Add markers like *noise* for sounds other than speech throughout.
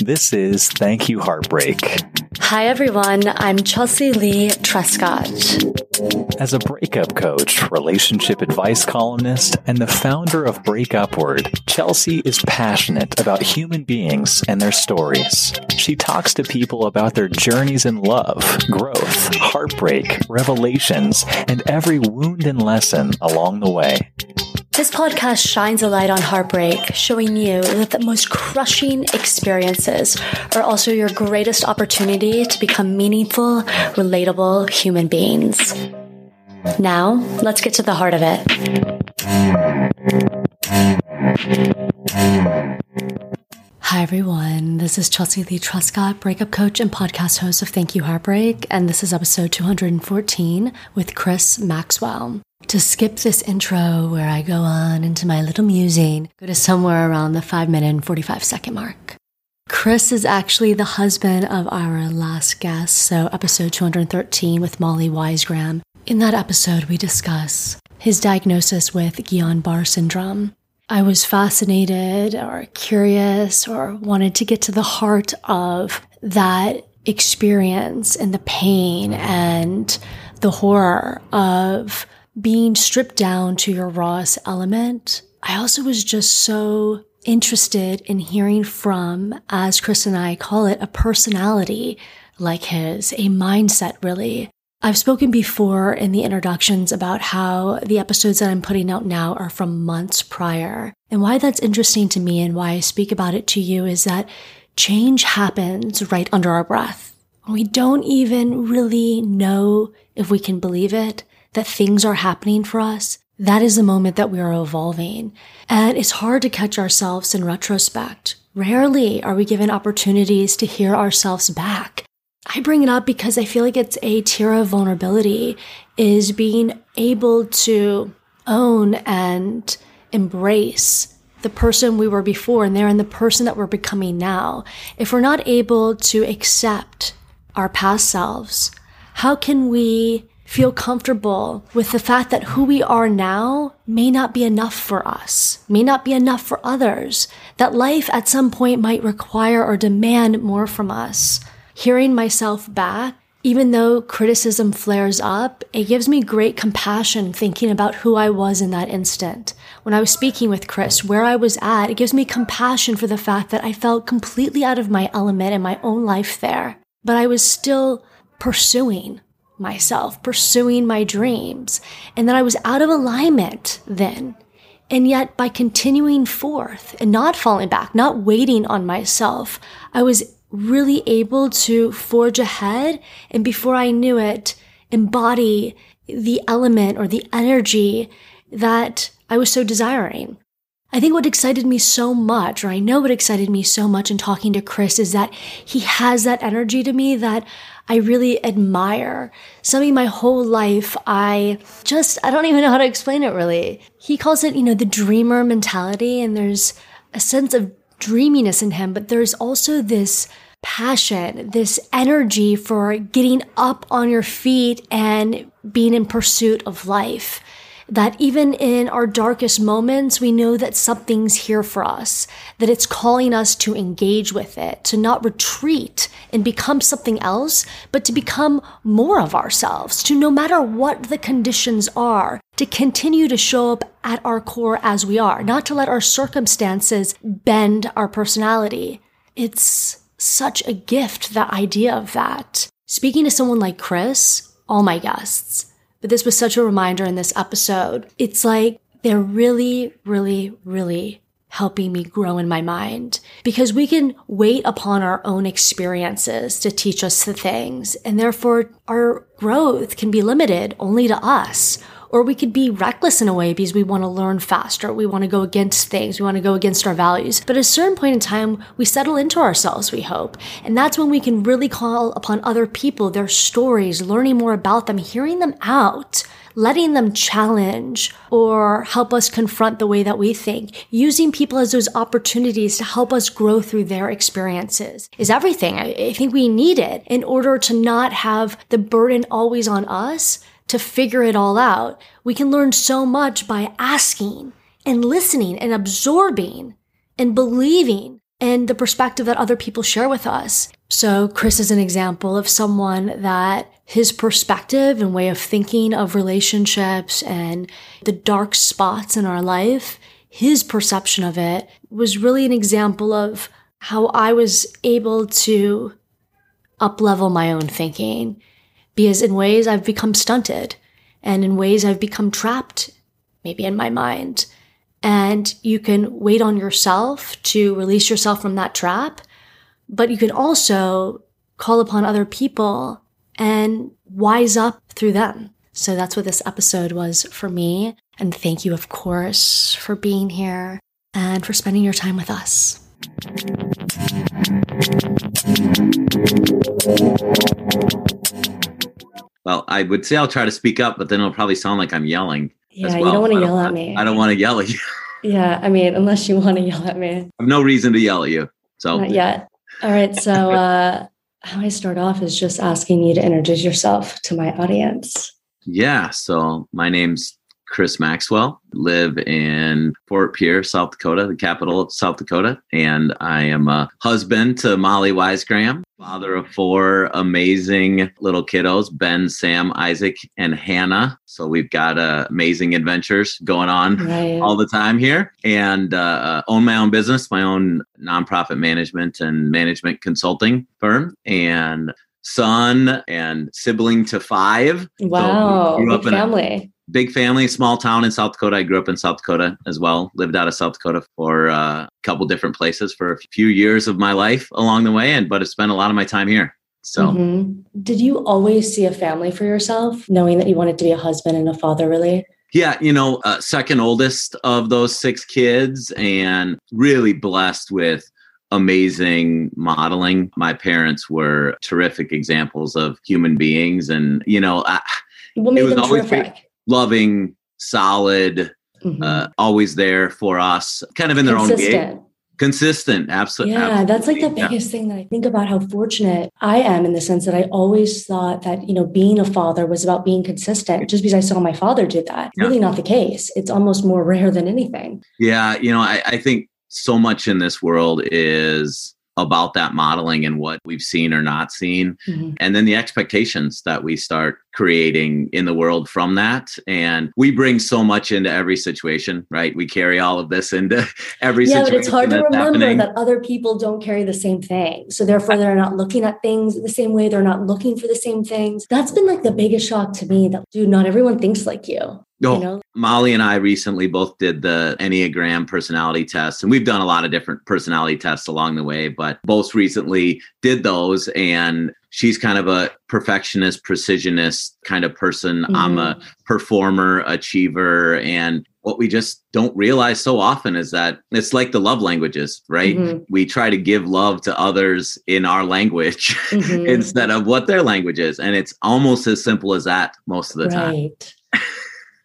This is Thank You Heartbreak. Hi, everyone. I'm Chelsea Leigh Trescott. As a breakup coach, relationship advice columnist, and the founder of Break Upward, Chelsea is passionate about human beings and their stories. She talks to people about their journeys in love, growth, heartbreak, revelations, and every wound and lesson along the way. This podcast shines a light on heartbreak, showing you that the most crushing experiences are also your greatest opportunity to become meaningful, relatable human beings. Now, let's get to the heart of it. Hi, everyone. This is Chelsea Lee Trescott, breakup coach and podcast host of Thank You Heartbreak, and this is episode 214 with Chris Maxwell. To skip this intro where I go on into my little musing, go to somewhere around the 5 minute and 45 second mark. Chris is actually the husband of our last guest, so episode 213 with Molly Wisegram. In that episode, we discuss his diagnosis with Guillain Barre syndrome. I was fascinated or curious or wanted to get to the heart of that experience and the pain and the horror of being stripped down to your rawest element. I also was just so interested in hearing from, as Chris and I call it, a personality like his, a mindset really. I've spoken before in the introductions about how the episodes that I'm putting out now are from months prior. And why that's interesting to me and why I speak about it to you is that change happens right under our breath. We don't even really know if we can believe it that things are happening for us, that is the moment that we are evolving. And it's hard to catch ourselves in retrospect. Rarely are we given opportunities to hear ourselves back. I bring it up because I feel like it's a tier of vulnerability is being able to own and embrace the person we were before and there and the person that we're becoming now. If we're not able to accept our past selves, how can we feel comfortable with the fact that who we are now may not be enough for us, may not be enough for others, that life at some point might require or demand more from us. Hearing myself back, even though criticism flares up, it gives me great compassion thinking about who I was in that instant. When I was speaking with Chris, where I was at, it gives me compassion for the fact that I felt completely out of my element in my own life there. But I was still pursuing myself, pursuing my dreams, and that I was out of alignment then. And yet, by continuing forth and not falling back, not waiting on myself, I was really able to forge ahead. And before I knew it, embody the element or the energy that I was so desiring. I think what excited me so much, or I know what excited me so much in talking to Chris is that he has that energy to me that I really admire. Something my whole life, I just, I don't even know how to explain it really. He calls it, you know, the dreamer mentality, and there's a sense of dreaminess in him, but there's also this passion, this energy for getting up on your feet and being in pursuit of life that even in our darkest moments, we know that something's here for us, that it's calling us to engage with it, to not retreat and become something else, but to become more of ourselves, to no matter what the conditions are, to continue to show up at our core as we are, not to let our circumstances bend our personality. It's such a gift, the idea of that. Speaking to someone like Chris, all my guests, but this was such a reminder in this episode. It's like they're really, really, really helping me grow in my mind because we can wait upon our own experiences to teach us the things and therefore our growth can be limited only to us or we could be reckless in a way because we want to learn faster. We want to go against things. We want to go against our values. But at a certain point in time, we settle into ourselves, we hope. And that's when we can really call upon other people, their stories, learning more about them, hearing them out letting them challenge or help us confront the way that we think, using people as those opportunities to help us grow through their experiences is everything. I, think we need it in order to not have the burden always on us, to figure it all out. We can learn so much by asking and listening and absorbing and believing and the perspective that other people share with us. So Chris is an example of someone that his perspective and way of thinking of relationships and the dark spots in our life, his perception of it was really an example of how I was able to uplevel my own thinking because in ways I've become stunted and in ways I've become trapped, maybe in my mind. And you can wait on yourself to release yourself from that trap, but you can also call upon other people and wise up through them. So that's what this episode was for me. And thank you, of course, for being here and for spending your time with us. I would say I'll try to speak up, but then it'll probably sound like I'm yelling. Yeah, well. you don't want to yell at me. I don't want to yell at you. *laughs* Yeah, I mean, unless you want to yell at me. I have no reason to yell at you. So Not yet. All right. So, *laughs* uh, how I start off is just asking you to introduce yourself to my audience. Yeah. So my name's Chris Maxwell, live in Fort Pierre, South Dakota, the capital of South Dakota. And I am a husband to Molly Wisegraham, father of four amazing little kiddos Ben, Sam, Isaac, and Hannah. So we've got uh, amazing adventures going on Right. all the time here and uh, own my own business, my own nonprofit management and management consulting firm. And son and sibling to five. Wow. we grew up big in a- family. Big family, small town in South Dakota. I grew up in South Dakota as well. Lived out of South Dakota for uh, a couple different places for a few years of my life along the way, and but have spent a lot of my time here. So Mhm. Did you always see a family for yourself, knowing that you wanted to be a husband and a father, really? yeah, you know, uh, second oldest of those six kids, and really blessed with amazing modeling. My parents were terrific examples of human beings, and you know, I, What made was them always terrific? Loving, solid, Mhm. uh, always there for us, kind of in their own way. Consistent. Consistent, absolutely. Yeah, that's like the Yeah. biggest thing that I think about how fortunate I am in the sense that I always thought that, you know, being a father was about being consistent just because I saw my father do that. Yeah. Really not the case. It's almost more rare than anything. Yeah, you know, I, I think so much in this world is about that modeling and what we've seen or not seen. Mhm. And then the expectations that we start creating in the world from that. And we bring so much into every situation, right? We carry all of this into *laughs* every Yeah, situation. Yeah, but it's hard to remember happening. that other people don't carry the same thing. So therefore they're not looking at things the same way. They're not looking for the same things. That's been like the biggest shock to me that dude, not everyone thinks like you. No, You oh, know? Molly and I recently both did the Enneagram personality test, and we've done a lot of different personality tests along the way, but both recently did those. And she's kind of a perfectionist, precisionist kind of person. I'm a performer, achiever. And what we just don't realize so often is that it's like the love languages, right? Mhm. We try to give love to others in our language *laughs* Mhm. instead of what their language is. And it's almost as simple as that most of the time.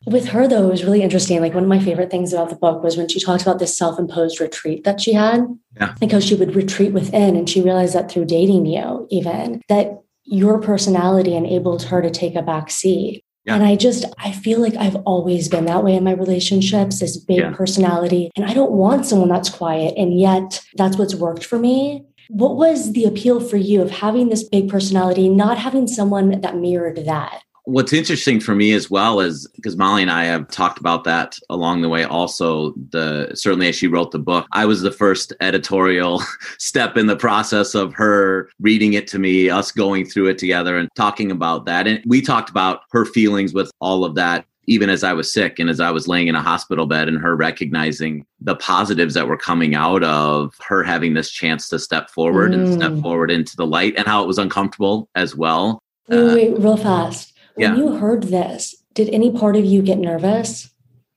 With her, though, it was really interesting. Like, one of my favorite things about the book was when she talked about this self imposed retreat that she had. Yeah. Like, how she would retreat within. And she realized that through dating you, even, that your personality enabled her to take a back seat. Yeah. And I just, I feel like I've always been that way in my relationships, this big Yeah. personality. And I don't want someone that's quiet. And yet, that's what's worked for me. What was the appeal for you of having this big personality, not having someone that mirrored that? What's interesting for me as well is because Molly and I have talked about that along the way. Also, the certainly as she wrote the book, I was the first editorial *laughs* step in the process of her reading it to me, us going through it together and talking about that. And we talked about her feelings with all of that. Even as I was sick and as I was laying in a hospital bed, and her recognizing the positives that were coming out of her having this chance to step forward and step Mm. forward into the light, and how it was uncomfortable as well. Wait, Uh, wait, real fast. When yeah. you heard this, did any part of you get nervous?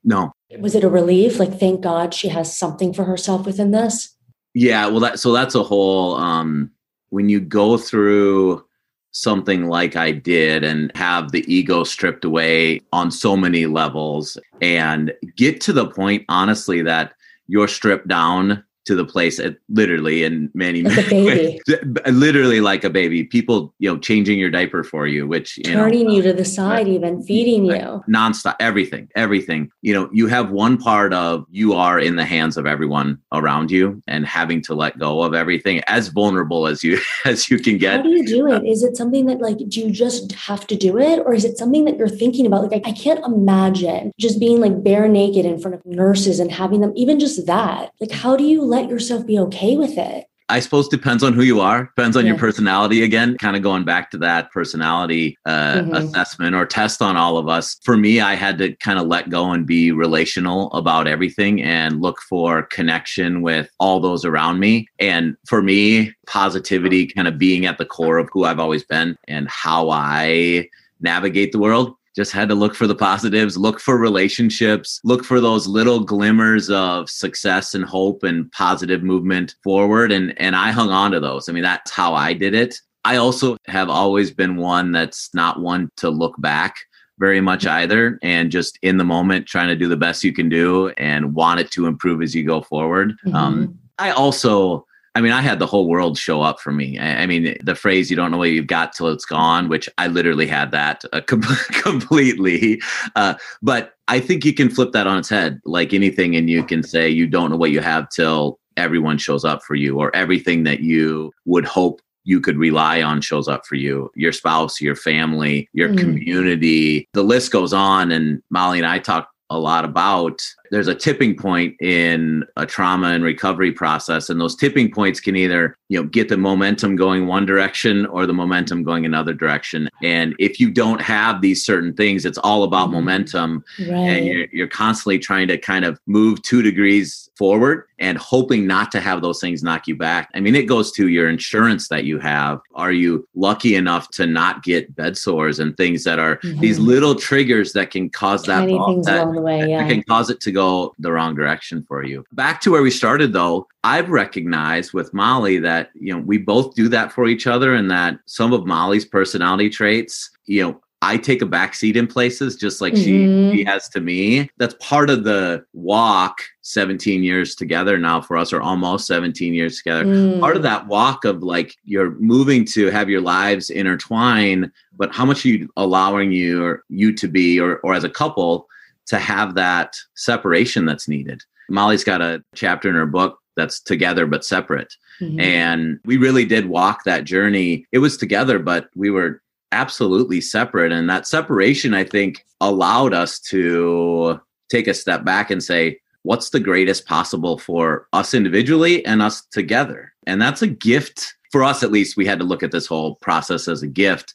No, Was it a relief? Like, thank God she has something for herself within this? Yeah, well that so that's a whole um when you go through something like I did and have the ego stripped away on so many levels and get to the point honestly that you're stripped down to the place it, literally in many, many ways. *laughs* Uh, literally like a baby people you know changing your diaper for you which you Turning know you to the uh, side, even feeding like, you. nonstop everything everything you know you have one part of you are in the hands of everyone around you and having to let go of everything as vulnerable as you *laughs* as you can get How do you do it? Is it something that like do you just have to do it, or is it something that you're thinking about? Like I, I can't imagine just being like bare naked in front of nurses and having them even just that. Like how do you let yourself be okay with it? I suppose depends on who you are, depends on your personality. Again, kind of going back to that personality uh, Mhm. assessment or test on all of us. For me, I had to kind of let go and be relational about everything and look for connection with all those around me. And for me, positivity kind of being at the core of who I've always been and how I navigate the world just had to look for the positives look for relationships look for those little glimmers of success and hope and positive movement forward. And and i hung on to those. I mean that's how i did it. I also have always been one that's not one to look back very much either and just in the moment trying to do the best you can do and want it to improve as you go forward. Um, i also I mean, I had the whole world show up for me. I, I mean, the phrase "you don't know what you've got till it's gone," which I literally had that uh, com- *laughs* completely. Uh, but I think you can flip that on its head, like anything, and you can say you don't know what you have till everyone shows up for you, or everything that you would hope you could rely on shows up for you your spouse your family your Mm. community the list goes on and molly and i talk a lot about there's a tipping point in a trauma and recovery process and those tipping points can either you know get the momentum going one direction or the momentum going another direction and if you don't have these certain things it's all about Mhm. momentum and you're, you're constantly trying to kind of move two degrees forward and hoping not to have those things knock you back. I mean, it goes to your insurance that you have. Are you lucky enough to not get bed sores and things that are these Mhm. little triggers that can cause that, Many bump things that, along the way. that Yeah. can cause it to go the wrong direction for you. Back to where we started though, I've recognized with Molly that, you know, we both do that for each other and that some of Molly's personality traits, you know, I take a backseat in places just like Mhm. she, she has to me. That's part of the walk 17 years together now for us, or almost 17 years together. Mm. Part of that walk of like you're moving to have your lives intertwine, but how much are you allowing you or you to be or or as a couple to have that separation that's needed? Molly's got a chapter in her book that's together but separate. Mhm. And we really did walk that journey. It was together, but we were absolutely separate. And that separation, I think, allowed us to take a step back and say, what's the greatest possible for us individually and us together? And that's a gift for us, at least. We had to look at this whole process as a gift.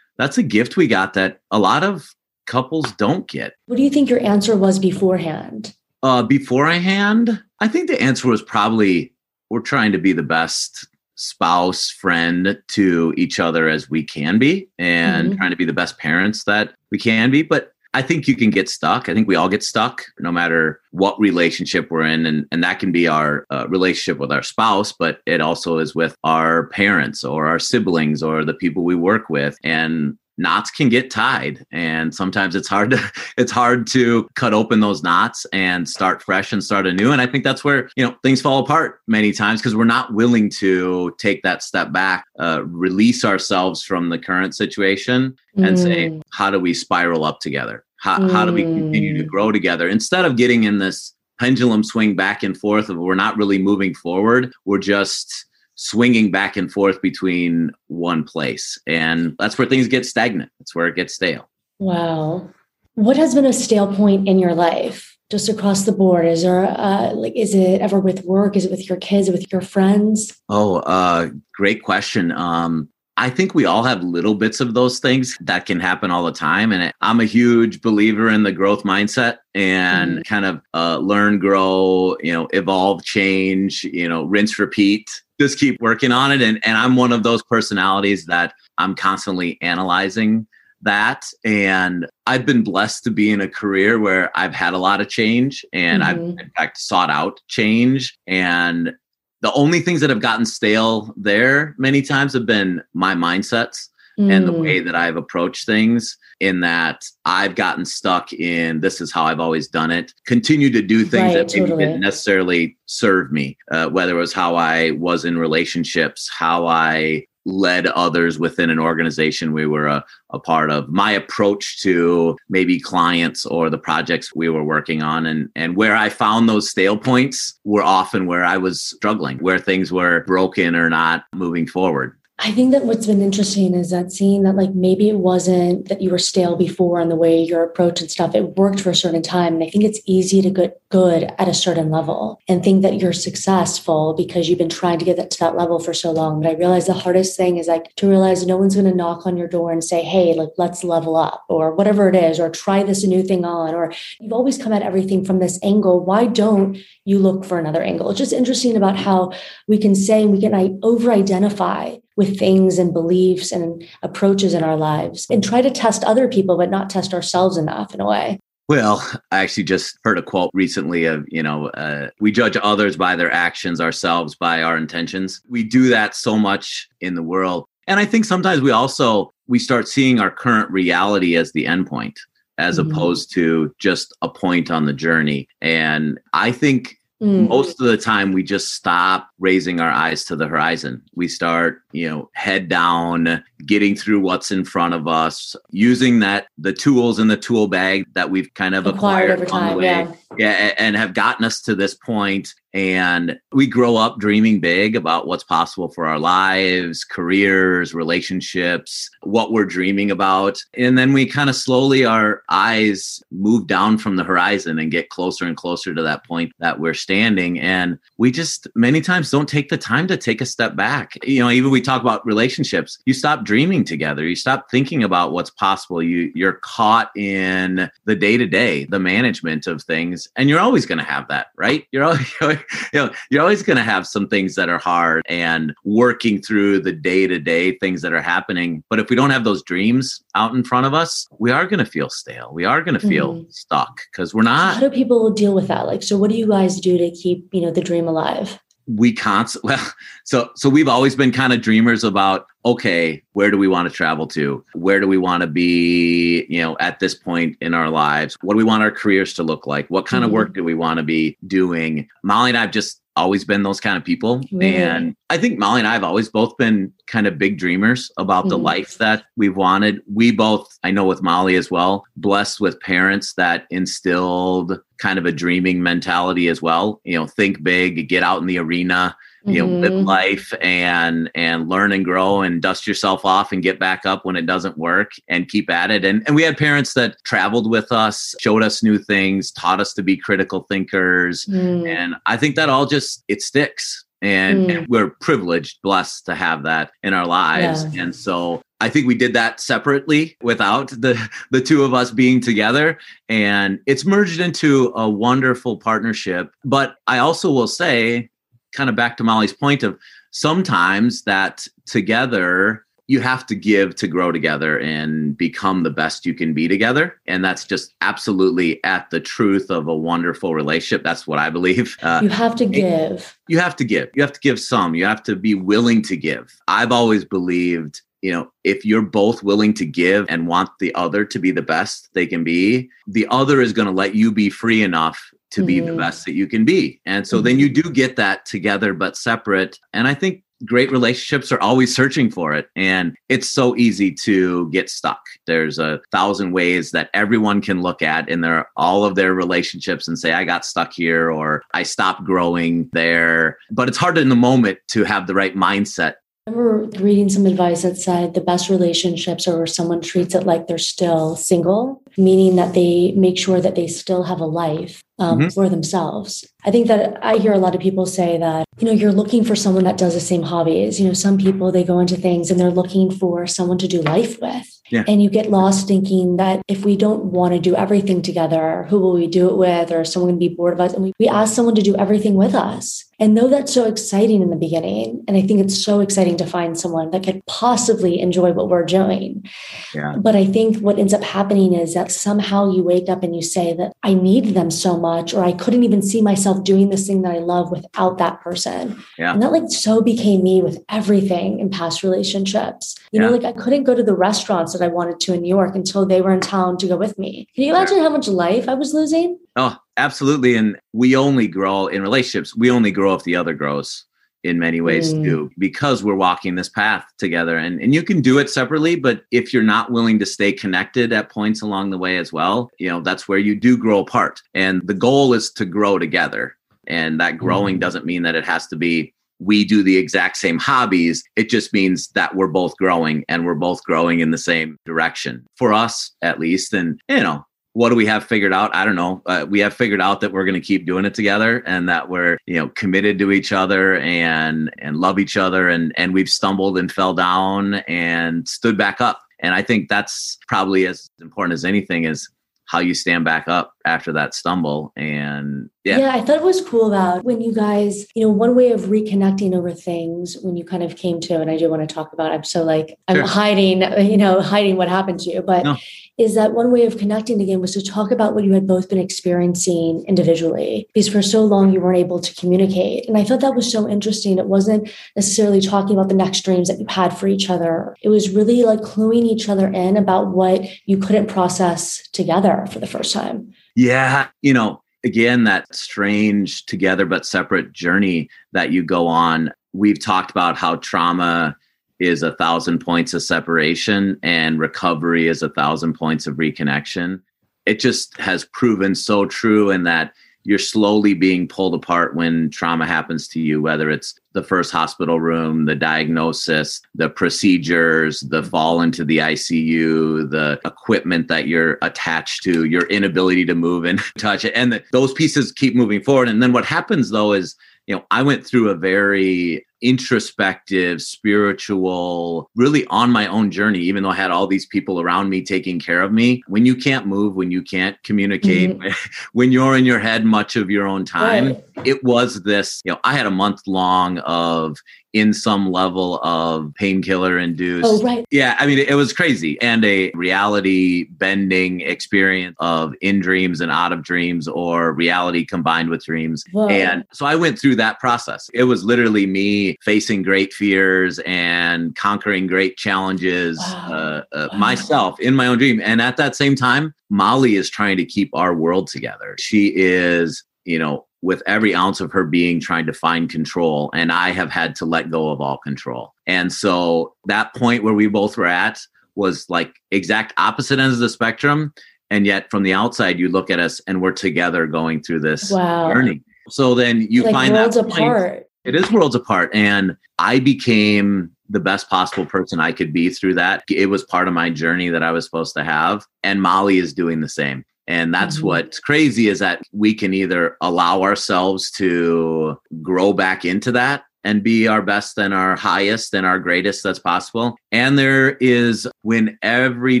That's a gift we got that a lot of couples don't get. What do you think your answer was beforehand? Uh, beforehand, I think the answer was probably we're trying to be the best spouse, friend to each other as we can be, and Mhm. trying to be the best parents that we can be. But I think you can get stuck. I think we all get stuck no matter what relationship we're in. And, and that can be our uh, relationship with our spouse, but it also is with our parents or our siblings or the people we work with. And knots can get tied and sometimes it's hard to *laughs* it's hard to cut open those knots and start fresh and start anew and i think that's where you know things fall apart many times because we're not willing to take that step back uh, release ourselves from the current situation and say Mm. how do we spiral up together how, how do we continue to Mm. grow together instead of getting in this pendulum swing back and forth of we're not really moving forward we're just swinging back and forth between one place and that's where things get stagnant that's where it gets stale Wow. What has been a stale point in your life? Just across the board. Is there uh like is it ever with work? Is it with your kids, with your friends? oh uh great question um I think we all have little bits of those things that can happen all the time. And I'm a huge believer in the growth mindset and kind of uh, learn, grow, you know, evolve, change, you know, rinse, repeat, just keep working on it. And, and I'm one of those personalities that I'm constantly analyzing that. And I've been blessed to be in a career where I've had a lot of change and I've, Mhm. in fact, sought out change. And the only things that have gotten stale there many times have been my mindsets mm. and the mm. way that I've approached things in that I've gotten stuck in this is how I've always done it. Continue to do things right, that maybe totally. didn't necessarily serve me, uh, whether it was how I was in relationships, how I led others within an organization we were a, a part of. My approach to maybe clients or the projects we were working on and and where i found those stale points were often where i was struggling where things were broken or not moving forward I think that what's been interesting is that seeing that like maybe it wasn't that you were stale before on the way your approach and stuff, it worked for a certain time. And I think it's easy to get good at a certain level and think that you're successful because you've been trying to get that to that level for so long. But I realize the hardest thing is like to realize no one's going to knock on your door and say, Hey, like let's level up or whatever it is, or try this new thing on, or you've always come at everything from this angle. Why don't you look for another angle? It's just interesting about how we can say we can over identify with things and beliefs and approaches in our lives and try to test other people, but not test ourselves enough in a way. Well, I actually just heard a quote recently of, you know, uh, we judge others by their actions, ourselves by our intentions. We do that so much in the world. And I think sometimes we also we start seeing our current reality as the endpoint as mm-hmm. opposed to just a point on the journey. And I think Mm. Most of the time, we just stop raising our eyes to the horizon. We start, you know, head down, getting through what's in front of us, using that the tools in the tool bag that we've kind of acquired, acquired over time, yeah. yeah, and have gotten us to this point and we grow up dreaming big about what's possible for our lives, careers, relationships, what we're dreaming about. And then we kind of slowly, our eyes move down from the horizon and get closer and closer to that point that we're standing. And we just many times don't take the time to take a step back. You know, even we talk about relationships, you stop dreaming together, you stop thinking about what's possible. You, you're caught in the day to day, the management of things. And you're always going to have that, right? You're always, *laughs* you know, you're always going to have some things that are hard and working through the day to day things that are happening. But if we don't have those dreams out in front of us, we are going to feel stale. We are going to feel mm-hmm. stuck because we're not. How do people deal with that? Like, so what do you guys do to keep, you know, the dream alive? We constantly *laughs* well so so we've always been kind of dreamers about okay where do we want to travel to? Where do we want to be you know at this point in our lives? What do we want our careers to look like? What kind mm-hmm. of work do we want to be doing? Molly and i've just always been those kind of people. And I think Molly and I have always both been kind of big dreamers about mm-hmm. the life that we've wanted. We both, I know with Molly as well, blessed with parents that instilled kind of a dreaming mentality as well. You know, think big, get out in the arena, you know live mm-hmm. life and and learn and grow and dust yourself off and get back up when it doesn't work and keep at it and and we had parents that traveled with us showed us new things taught us to be critical thinkers mm. and i think that all just it sticks and, mm. and, we're privileged blessed to have that in our lives yeah. and so I think we did that separately without the the two of us being together and it's merged into a wonderful partnership but I also will say kind of back to Molly's point of sometimes that together you have to give to grow together and become the best you can be together. And that's just absolutely at the truth of a wonderful relationship. That's what I believe. Uh, you have to give. You have to give. You have to give some. You have to be willing to give. I've always believed you know, if you're both willing to give and want the other to be the best they can be, the other is going to let you be free enough to be mm-hmm. the best that you can be. And so mm-hmm. then you do get that together but separate. And I think great relationships are always searching for it. And it's so easy to get stuck. There's a thousand ways that everyone can look at in their all of their relationships and say, I got stuck here or I stopped growing there. But it's hard in the moment to have the right mindset I remember reading some advice that said the best relationships are where someone treats it like they're still single, meaning that they make sure that they still have a life um, mm-hmm. for themselves. I think that I hear a lot of people say that, you know, you're looking for someone that does the same hobbies. You know, some people, they go into things and they're looking for someone to do life with. Yeah. And you get lost thinking that if we don't want to do everything together, who will we do it with? Or is someone going to be bored of us? And we, we ask someone to do everything with us. And though that's so exciting in the beginning, and I think it's so exciting to find someone that could possibly enjoy what we're doing. Yeah. But I think what ends up happening is that somehow you wake up and you say that I need them so much, or I couldn't even see myself doing this thing that I love without that person. Yeah. And that like so became me with everything in past relationships. You yeah. know, like I couldn't go to the restaurants that I wanted to in New York until they were in town to go with me. Can you imagine how much life I was losing? Oh, absolutely. And we only grow in relationships. We only grow if the other grows in many ways mm. too, because we're walking this path together. And, and you can do it separately, but if you're not willing to stay connected at points along the way as well, you know, that's where you do grow apart. And the goal is to grow together. And that growing mm. doesn't mean that it has to be we do the exact same hobbies. It just means that we're both growing and we're both growing in the same direction for us, at least. And, you know, what do we have figured out? I don't know. Uh, we have figured out that we're going to keep doing it together and that we're, you know, committed to each other and and love each other and and we've stumbled and fell down and stood back up. And I think that's probably as important as anything is how you stand back up after that stumble and yeah. Yeah i thought it was cool about when you guys you know one way of reconnecting over things when you kind of came to and i do want to talk about i'm so like i'm sure. hiding you know hiding what happened to you but no. is that one way of connecting again was to talk about what you had both been experiencing individually because for so long you weren't able to communicate and i thought that was so interesting it wasn't necessarily talking about the next dreams that you had for each other it was really like cluing each other in about what you couldn't process together for the first time yeah you know again that strange together but separate journey that you go on we've talked about how trauma is a thousand points of separation and recovery is a thousand points of reconnection. It just has proven so true in that you're slowly being pulled apart when trauma happens to you, whether it's the first hospital room, the diagnosis, the procedures, the fall into the ICU, the equipment that you're attached to, your inability to move and *laughs* touch it. And the, those pieces keep moving forward. And then what happens though is, you know, I went through a very introspective, spiritual, really on my own journey, even though I had all these people around me taking care of me. When you can't move, when you can't communicate, mm-hmm. *laughs* when you're in your head much of your own time, right. it was this, you know, I had a month long of in some level of painkiller induced. Oh, right. Yeah, I mean, it was crazy and a reality bending experience of in dreams and out of dreams or reality combined with dreams. Whoa. And so I went through that process. It was literally me facing great fears and conquering great challenges wow. uh, uh, wow. myself in my own dream. And at that same time, Molly is trying to keep our world together. She is, you know, with every ounce of her being trying to find control and i have had to let go of all control and so that point where we both were at was like exact opposite ends of the spectrum and yet from the outside you look at us and we're together going through this wow. journey so then you like find that point, apart it is worlds apart and i became the best possible person i could be through that it was part of my journey that i was supposed to have and molly is doing the same and that's mm-hmm. what's crazy is that we can either allow ourselves to grow back into that and be our best and our highest and our greatest that's possible. And there is when every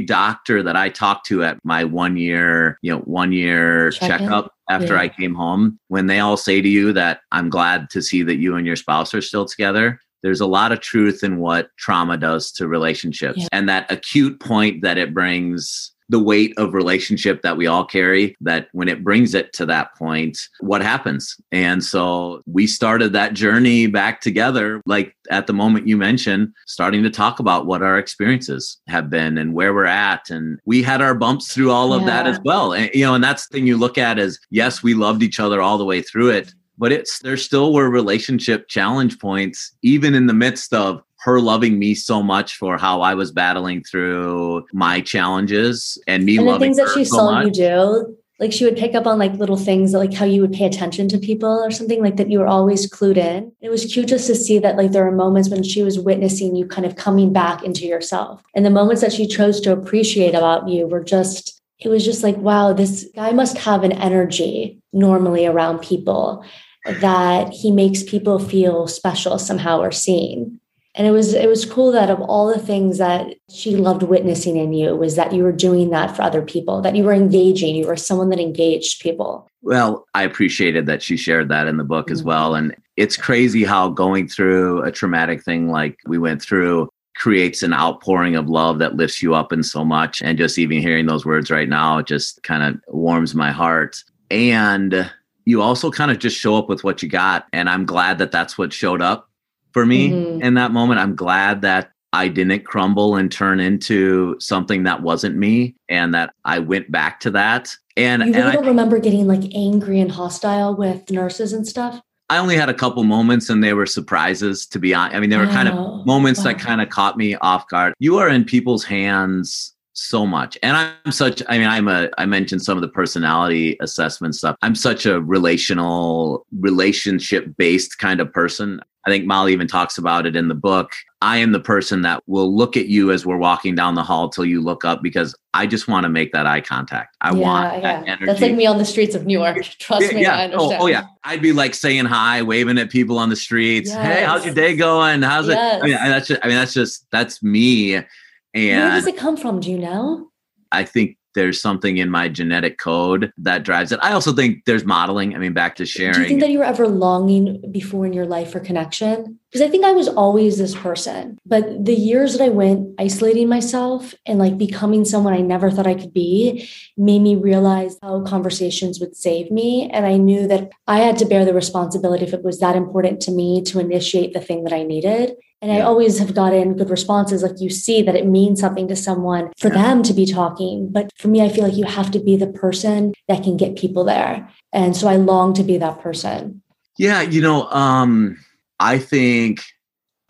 doctor that I talked to at my one year, you know, one year Check checkup after yeah. I came home, when they all say to you that I'm glad to see that you and your spouse are still together, there's a lot of truth in what trauma does to relationships yeah. and that acute point that it brings the weight of relationship that we all carry that when it brings it to that point what happens? And so we started that journey back together like at the moment you mentioned starting to talk about what our experiences have been and where we're at. And we had our bumps through all of yeah. that as well. And you know and that's the thing you look at is yes we loved each other all the way through it but it's there still were relationship challenge points even in the midst of her loving me so much for how I was battling through my challenges and me and the things that she so saw much. you do. Like she would pick up on like little things like how you would pay attention to people or something like that. You were always clued in. It was cute just to see that like there were moments when she was witnessing you kind of coming back into yourself. And the moments that she chose to appreciate about you were just, it was just like, wow, this guy must have an energy normally around people that he makes people feel special somehow or seen and it was it was cool that of all the things that she loved witnessing in you was that you were doing that for other people that you were engaging you were someone that engaged people well i appreciated that she shared that in the book mm-hmm. as well and it's crazy how going through a traumatic thing like we went through creates an outpouring of love that lifts you up in so much. And just even hearing those words right now just kind of warms my heart. And you also kind of just show up with what you got. And I'm glad that that's what showed up for me mm-hmm. in that moment. I'm glad that I didn't crumble and turn into something that wasn't me and that I went back to that. And you really and don't I, remember getting like angry and hostile with nurses and stuff? I only had a couple moments and they were surprises to be honest. I mean, they were kind of moments wow. that kind of caught me off guard. You are in people's hands so much. And I'm such I mean I'm a I mentioned some of the personality assessment stuff. I'm such a relational relationship based kind of person. I think Molly even talks about it in the book. I am the person that will look at you as we're walking down the hall till you look up because I just want to make that eye contact. I yeah, want that yeah. energy. That's like me on the streets of New York. Trust yeah, me, yeah. I understand. Oh, oh, yeah. I'd be like saying hi, waving at people on the streets. Yes. Hey, how's your day going? How's yes. it? I mean, that's just I mean, that's just that's me. And where does it come from? Do you know? I think there's something in my genetic code that drives it. I also think there's modeling. I mean, back to sharing. Do you think that you were ever longing before in your life for connection? Because I think I was always this person. But the years that I went isolating myself and like becoming someone I never thought I could be made me realize how conversations would save me. And I knew that I had to bear the responsibility if it was that important to me to initiate the thing that I needed. And I always have gotten good responses. Like you see that it means something to someone for yeah. them to be talking. But for me, I feel like you have to be the person that can get people there. And so I long to be that person. Yeah. You know, um, I think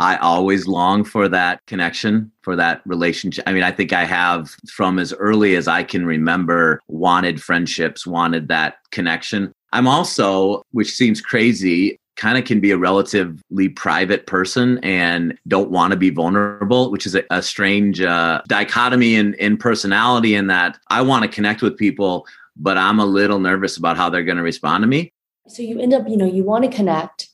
I always long for that connection, for that relationship. I mean, I think I have from as early as I can remember wanted friendships, wanted that connection. I'm also, which seems crazy, kind of can be a relatively private person and don't want to be vulnerable, which is a, a strange uh, dichotomy in, in personality in that I want to connect with people, but I'm a little nervous about how they're going to respond to me. So you end up, you know, you want to connect.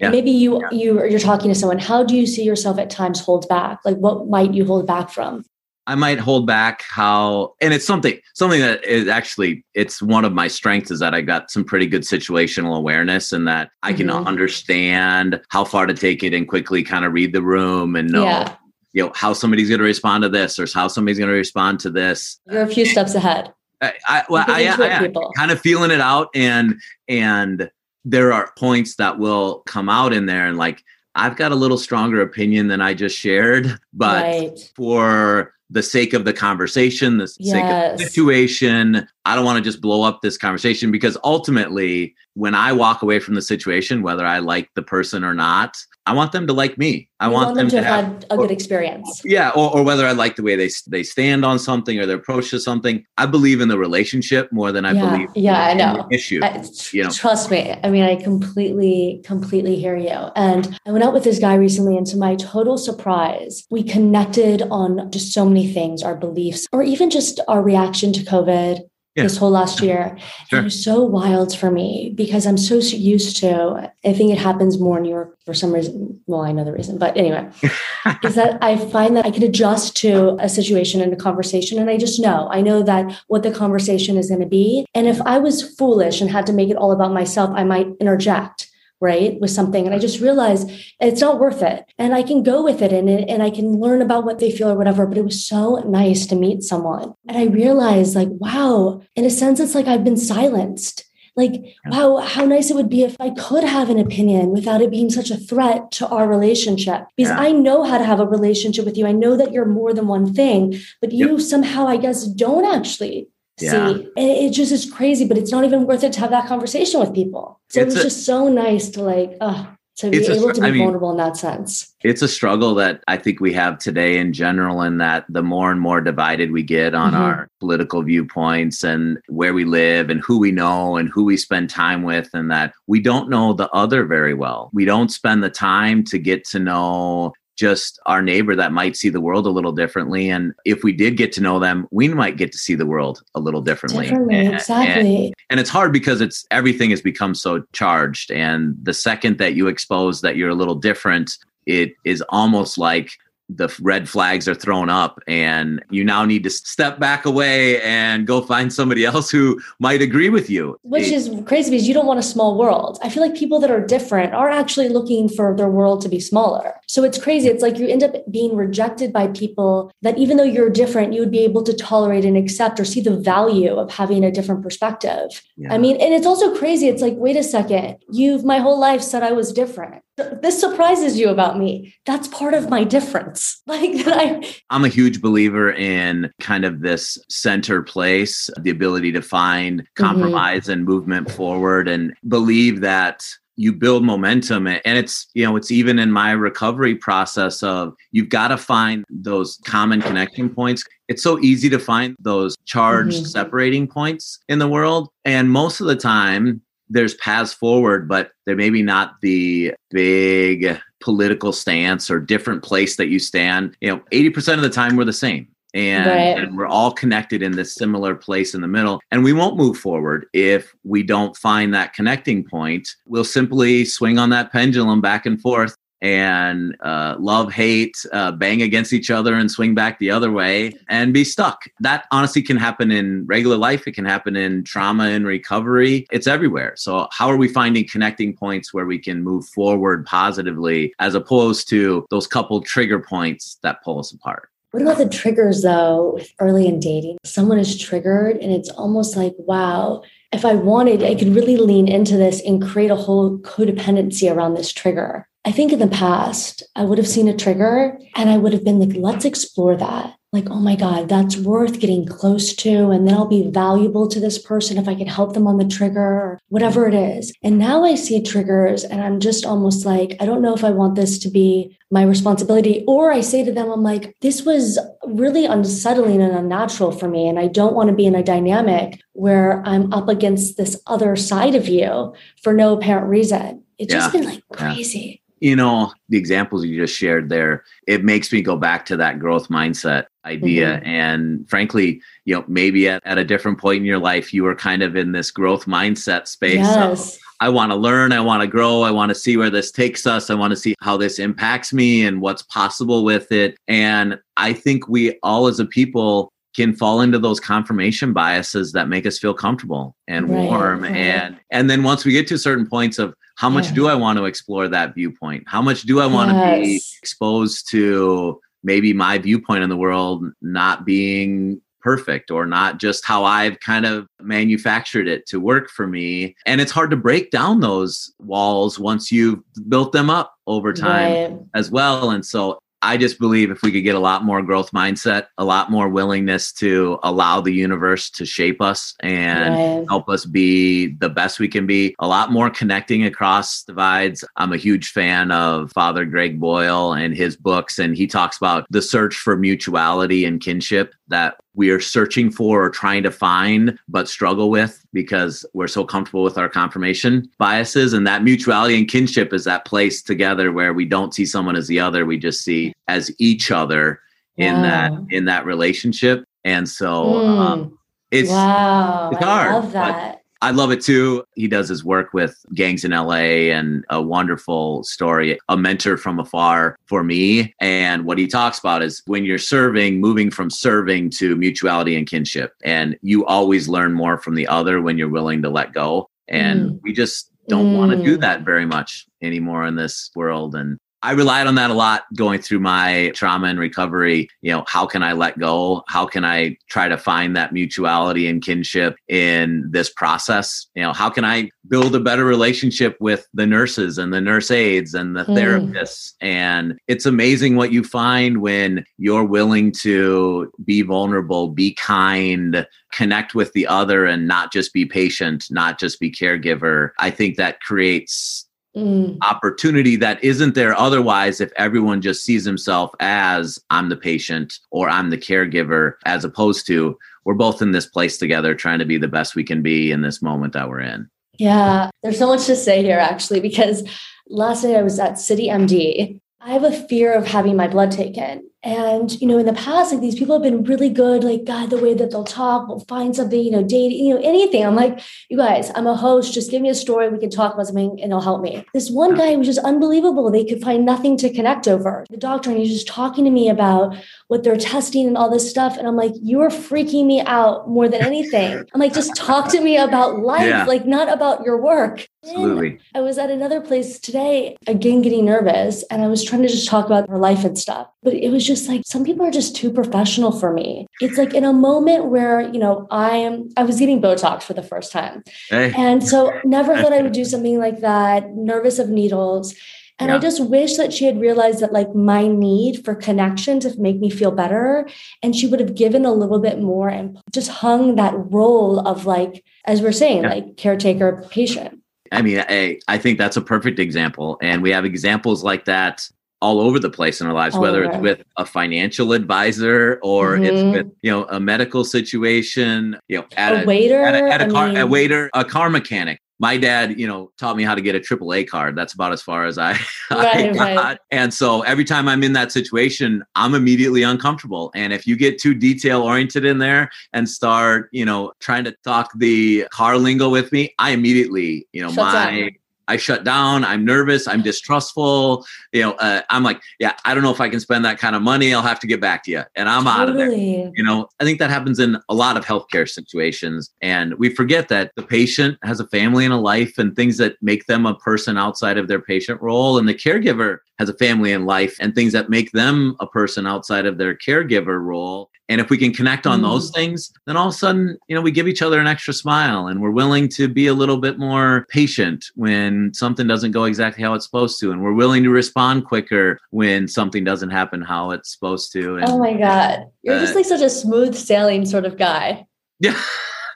Yeah. Maybe you yeah. you you're talking to someone. How do you see yourself at times hold back? Like what might you hold back from? I might hold back how, and it's something something that is actually it's one of my strengths is that I got some pretty good situational awareness and that I can mm-hmm. understand how far to take it and quickly kind of read the room and know. Yeah. You know how somebody's going to respond to this, or how somebody's going to respond to this. You're a few steps ahead. I, I well, I, I, I kind of feeling it out, and and there are points that will come out in there, and like I've got a little stronger opinion than I just shared, but right. for the sake of the conversation, the yes. sake of the situation. I don't want to just blow up this conversation because ultimately, when I walk away from the situation, whether I like the person or not, I want them to like me. I want, want, them, to, have, have a good experience. Yeah, or, or whether I like the way they they stand on something or their approach to something. I believe in the relationship more than I yeah, believe. Yeah, I know. issue. I, you know, trust me. I mean, I completely, completely hear you. And I went out with this guy recently, and to my total surprise, we connected on just so many things, our beliefs, or even just our reaction to COVID yeah. this whole last year. Sure. It was so wild for me because I'm so used to, I think it happens more in New York for some reason. Well, I know the reason, but anyway, *laughs* is that I find that I can adjust to a situation and a conversation. And I just know, I know that what the conversation is going to be. And if I was foolish and had to make it all about myself, I might interject right with something. And i just realized it's not worth it. And i can go with it and, and i can learn about what they feel or whatever but it was so nice to meet someone. And i realized like wow in a sense it's like i've been silenced. Like wow how nice it would be if i could have an opinion without it being such a threat to our relationship. Because yeah. i know how to have a relationship with you. I know that you're more than one thing but you yep. somehow i guess don't actually yeah. see. And it just is crazy, but it's not even worth it to have that conversation with people. So it's it was a, just so nice to like, uh, to be able a, to be I mean, vulnerable in that sense. It's a struggle that I think we have today in general, in that the more and more divided we get on mm-hmm. our political viewpoints and where we live and who we know and who we spend time with, and that we don't know the other very well. We don't spend the time to get to know just our neighbor that might see the world a little differently. And if we did get to know them, we might get to see the world a little differently. differently and, exactly. And, and, it's hard because it's everything has become so charged. And the second that you expose that you're a little different, it is almost like the red flags are thrown up and you now need to step back away and go find somebody else who might agree with you. Which is crazy because you don't want a small world. I feel like people that are different are actually looking for their world to be smaller. So it's crazy. It's like you end up being rejected by people that even though you're different you would be able to tolerate and accept or see the value of having a different perspective. Yeah. i mean and it's also crazy. It's like wait a second. You've my whole life said i was different. This surprises you about me. That's part of my difference *laughs* like I, i'm a huge believer in kind of this center place the ability to find mm-hmm. compromise mm-hmm. and movement forward and believe that you build momentum and it's you know it's even in my recovery process of you've got to find those common connecting points it's so easy to find those charged mm-hmm. separating points in the world and most of the time there's paths forward, but there may be not the big political stance or different place that you stand. You know, 80% of the time we're the same. And, right. and we're all connected in this similar place in the middle. And we won't move forward if we don't find that connecting point. We'll simply swing on that pendulum back and forth and uh, love, hate, uh, bang against each other and swing back the other way and be stuck. That honestly can happen in regular life. It can happen in trauma and recovery. It's everywhere. So, how are we finding connecting points where we can move forward positively as opposed to those couple trigger points that pull us apart? What about the triggers though, early in dating? Someone is triggered and it's almost like, wow, if I wanted, I could really lean into this and create a whole codependency around this trigger. I think in the past, I would have seen a trigger and I would have been like, let's explore that like, oh my God, that's worth getting close to. And then I'll be valuable to this person if I can help them on the trigger or whatever it is. And now I see triggers and I'm just almost like, I don't know if I want this to be my responsibility. Or I say to them, I'm like, this was really unsettling and unnatural for me. And I don't want to be in a dynamic where I'm up against this other side of you for no apparent reason. It's yeah. just been like crazy. Yeah you know the examples you just shared there it makes me go back to that growth mindset idea mm-hmm. and frankly you know maybe at, at a different point in your life you were kind of in this growth mindset space yes. i want to learn i want to grow i want to see where this takes us i want to see how this impacts me and what's possible with it and i think we all as a people can fall into those confirmation biases that make us feel comfortable and right, warm right. and and then once we get to certain points of how much yeah. do i want to explore that viewpoint how much do i want yes. to be exposed to maybe my viewpoint in the world not being perfect or not just how I've kind of manufactured it to work for me. And it's hard to break down those walls once you've built them up over time right. as well. And so I just believe if we could get a lot more growth mindset, a lot more willingness to allow the universe to shape us and right. help us be the best we can be, a lot more connecting across divides. I'm a huge fan of Father Greg Boyle and his books, and he talks about the search for mutuality and kinship that we are searching for or trying to find but struggle with because we're so comfortable with our confirmation biases. And that mutuality and kinship is that place together where we don't see someone as the other. We just see as each other in wow. that in that relationship. And so mm. um, it's wow. it's hard, I love that I love it too. He does his work with gangs in LA and a wonderful story, a mentor from afar for me. And what he talks about is when you're serving, moving from serving to mutuality and kinship. And you always learn more from the other when you're willing to let go. And mm. we just don't mm. want to do that very much anymore in this world. And I relied on that a lot going through my trauma and recovery. You know, how can I let go? How can I try to find that mutuality and kinship in this process? You know, how can I build a better relationship with the nurses and the nurse aides and the mm. therapists? And it's amazing what you find when you're willing to be vulnerable, be kind, connect with the other, and not just be patient, not just be caregiver. I think that creates mm. opportunity that isn't there otherwise if everyone just sees himself as I'm the patient or I'm the caregiver, as opposed to we're both in this place together trying to be the best we can be in this moment that we're in. Yeah, there's so much to say here actually, because last night I was at City MD. I have a fear of having my blood taken And, you know, in the past, like these people have been really good, like, God, the way that they'll talk, we'll find something, you know, date, you know, anything. I'm like, you guys, I'm a host. Just give me a story. We can talk about something and it'll help me. This one guy was just unbelievable. They could find nothing to connect over. The doctor, and he's just talking to me about what they're testing and all this stuff. And I'm like, you're freaking me out more than anything. I'm like, just talk to me about life, yeah. like not about your work. Absolutely. I was at another place today, again, getting nervous, and I was trying to just talk about her life and stuff. But it was just like some people are just too professional for me. It's like in a moment where, you know, I am, I was getting Botox for the first time. Hey. And so never thought I would do *laughs* something like that, nervous of needles. And yeah. I just wish that she had realized that like my need for connection to make me feel better. And she would have given a little bit more and just hung that role of like, as we're saying, yeah. like caretaker patient. I mean, I, I think that's a perfect example. And we have examples like that all over the place in our lives, all whether over. it's with a financial advisor or mm-hmm. it's with, you know, a medical situation, you know, at a, a waiter, at a, at a car, mean, a waiter, a car mechanic my dad, you know, taught me how to get a AAA card. That's about as far as I, *laughs* right, I got. Right. And so every time I'm in that situation, I'm immediately uncomfortable. And if you get too detail oriented in there and start, you know, trying to talk the car lingo with me, I immediately, you know, Shut my down. I shut down. I'm nervous. I'm distrustful. You know, uh, I'm like, yeah, I don't know if I can spend that kind of money. I'll have to get back to you, and I'm totally. out of there. You know, I think that happens in a lot of healthcare situations, and we forget that the patient has a family and a life, and things that make them a person outside of their patient role, and the caregiver has a family and life, and things that make them a person outside of their caregiver role. And if we can connect on mm. those things, then all of a sudden, you know, we give each other an extra smile and we're willing to be a little bit more patient when something doesn't go exactly how it's supposed to. And we're willing to respond quicker when something doesn't happen how it's supposed to. And, oh my God. You're uh, just like such a smooth sailing sort of guy. *laughs* Yeah.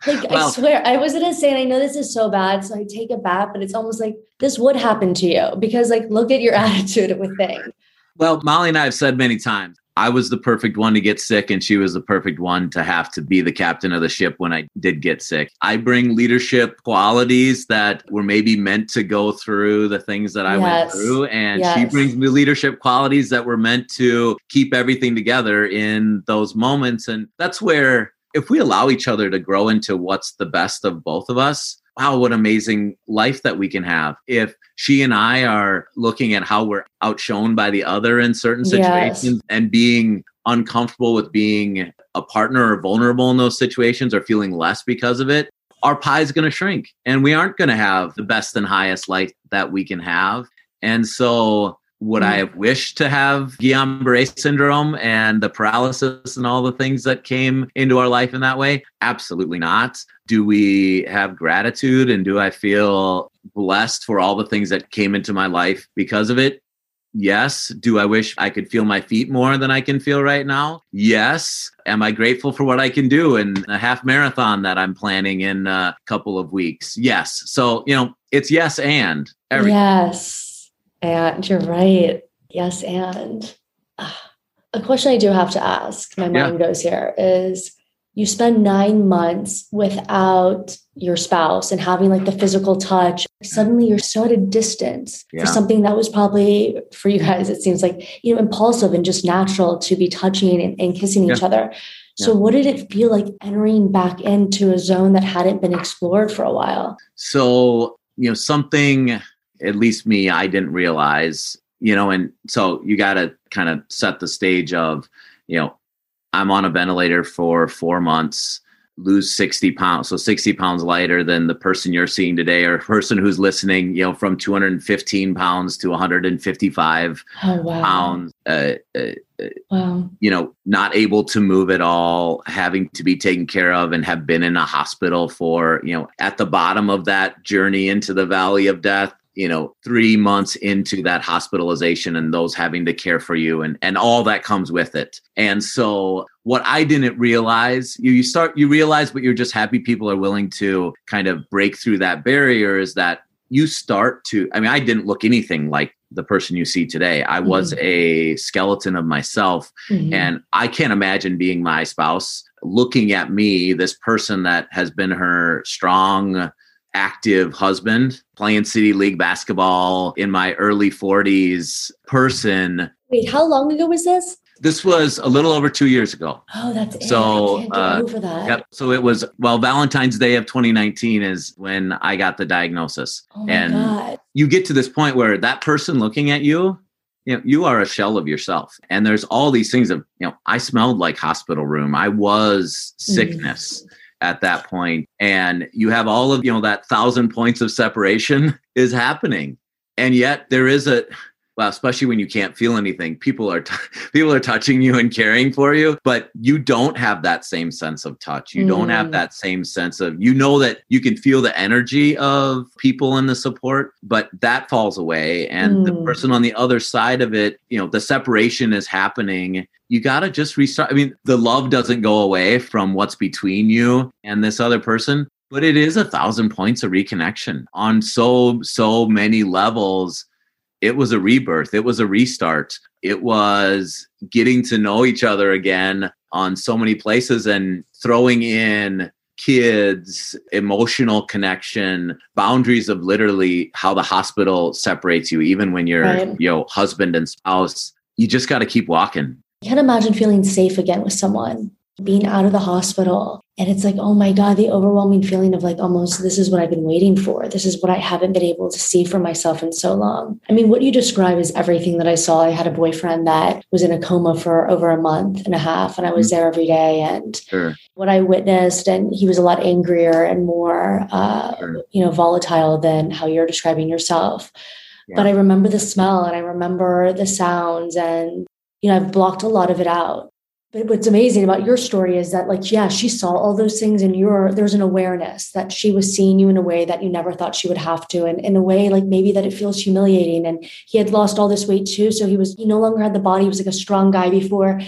Like well, I swear, I was gonna say, and I know this is so bad, so I take it back, but it's almost like this would happen to you because, like, look at your *laughs* attitude with things. Well, Molly and I have said many times, I was the perfect one to get sick, and she was the perfect one to have to be the captain of the ship when I did get sick. I bring leadership qualities that were maybe meant to go through the things that I yes. went through, and yes. she brings me leadership qualities that were meant to keep everything together in those moments. And that's where, if we allow each other to grow into what's the best of both of us, wow, what amazing life that we can have. If she and I are looking at how we're outshone by the other in certain situations yes. and being uncomfortable with being a partner or vulnerable in those situations or feeling less because of it, our pie is going to shrink and we aren't going to have the best and highest life that we can have. And so would I mm. have wished to have Guillain-Barré syndrome and the paralysis and all the things that came into our life in that way? Absolutely not. Do we have gratitude and do I feel blessed for all the things that came into my life because of it? Yes. Do I wish I could feel my feet more than I can feel right now? Yes. Am I grateful for what I can do in a half marathon that I'm planning in a couple of weeks? Yes. So, you know, it's yes and everything. Yes. And you're right. Yes. And uh, a question I do have to ask, my mind yeah. goes here is you spend nine months without your spouse and having like the physical touch. Suddenly you're so at a distance yeah. for something that was probably for you guys, it seems like, you know, impulsive and just natural to be touching and, and kissing yeah. each other. So, yeah. what did it feel like entering back into a zone that hadn't been explored for a while? So, you know, something at least me, I didn't realize, you know, and so you got to kind of set the stage of, you know, I'm on a ventilator for four months, lose 60 pounds. So 60 pounds lighter than the person you're seeing today or *laughs* person who's listening, you know, from 215 pounds to 155 oh, wow. pounds. Uh, uh, uh, wow. You know, not able to move at all, having to be taken care of, and have been in a hospital for, you know, at the bottom of that journey into the valley of death you know three months into that hospitalization and those having to care for you and and all that comes with it and so what i didn't realize you, you start you realize but you're just happy people are willing to kind of break through that barrier is that you start to i mean i didn't look anything like the person you see today i mm-hmm. was a skeleton of myself mm-hmm. and i can't imagine being my spouse looking at me this person that has been her strong active husband playing city league basketball in my early 40s person wait how long ago was this This was a little over two years ago. Oh, that's So, it. Get uh, over that. Yep. So it was well, Valentine's Day of 2019 is when I got the diagnosis. Oh and god. you get to this point where that person looking at you, you know, you are a shell of yourself. And there's all these things of, you know, I smelled like hospital room. I was sickness at that. And you have all of, you know, that thousand points of separation is happening. And yet there is a well, especially when you can't feel anything, people are t- *laughs* people are touching you and caring for you, but you don't have that same sense of touch. You don't have Mm. that same sense of you know that you can feel the energy of people and the support, but that falls away. And the Mm. person on the other side of it, you know, the separation is happening. You got to just restart. I mean, the love doesn't go away from what's between you and this other person, but it is a thousand points of reconnection on so so many levels it was a rebirth. It was a restart. It was getting to know each other again on so many places and throwing in kids emotional connection boundaries of literally how the hospital separates you even when you're Right. you know husband and spouse. You just got to keep walking. I can't imagine feeling safe again with someone, being out of the hospital. And it's like, oh my God, the overwhelming feeling of like almost this is what I've been waiting for. This is what I haven't been able to see for myself in so long. I mean, what you describe is everything that I saw. I had a boyfriend that was in a coma for over a month and a half, and I was there every day. And sure what I witnessed, and he was a lot angrier and more, uh, Sure. you know, volatile than how you're describing yourself. Yeah. But I remember the smell and I remember the sounds, and you know, I've blocked a lot of it out. But what's amazing about your story is that, like, yeah, she saw all those things, and you're there's an awareness that she was seeing you in a way that you never thought she would have to, and in a way, like maybe that it feels humiliating. And he had lost all this weight too, so he was he no longer had the body. He was like a strong guy before.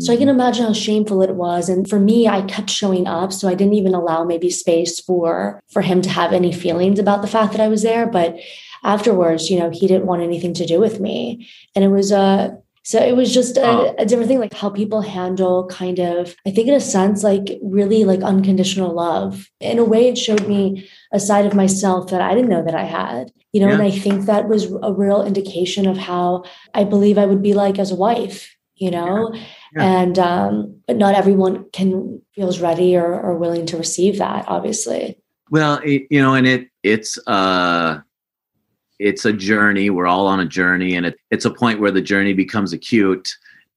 So I can imagine how shameful it was. And for me, I kept showing up. So I didn't even allow maybe space for for him to have any feelings about the fact that I was there. But afterwards, you know, he didn't want anything to do with me. And it was uh so it was just a, Oh. a different thing, like how people handle kind of, I think in a sense, like really like unconditional love. In a way, it showed me a side of myself that I didn't know that I had, you know, and I think that was a real indication of how I believe I would be like as a wife, you know? Yeah. And um, but not everyone can feels ready or, or willing to receive that, obviously. Well, it, you know, and it it's uh it's a journey. We're all on a journey, and it, it's a point where the journey becomes acute,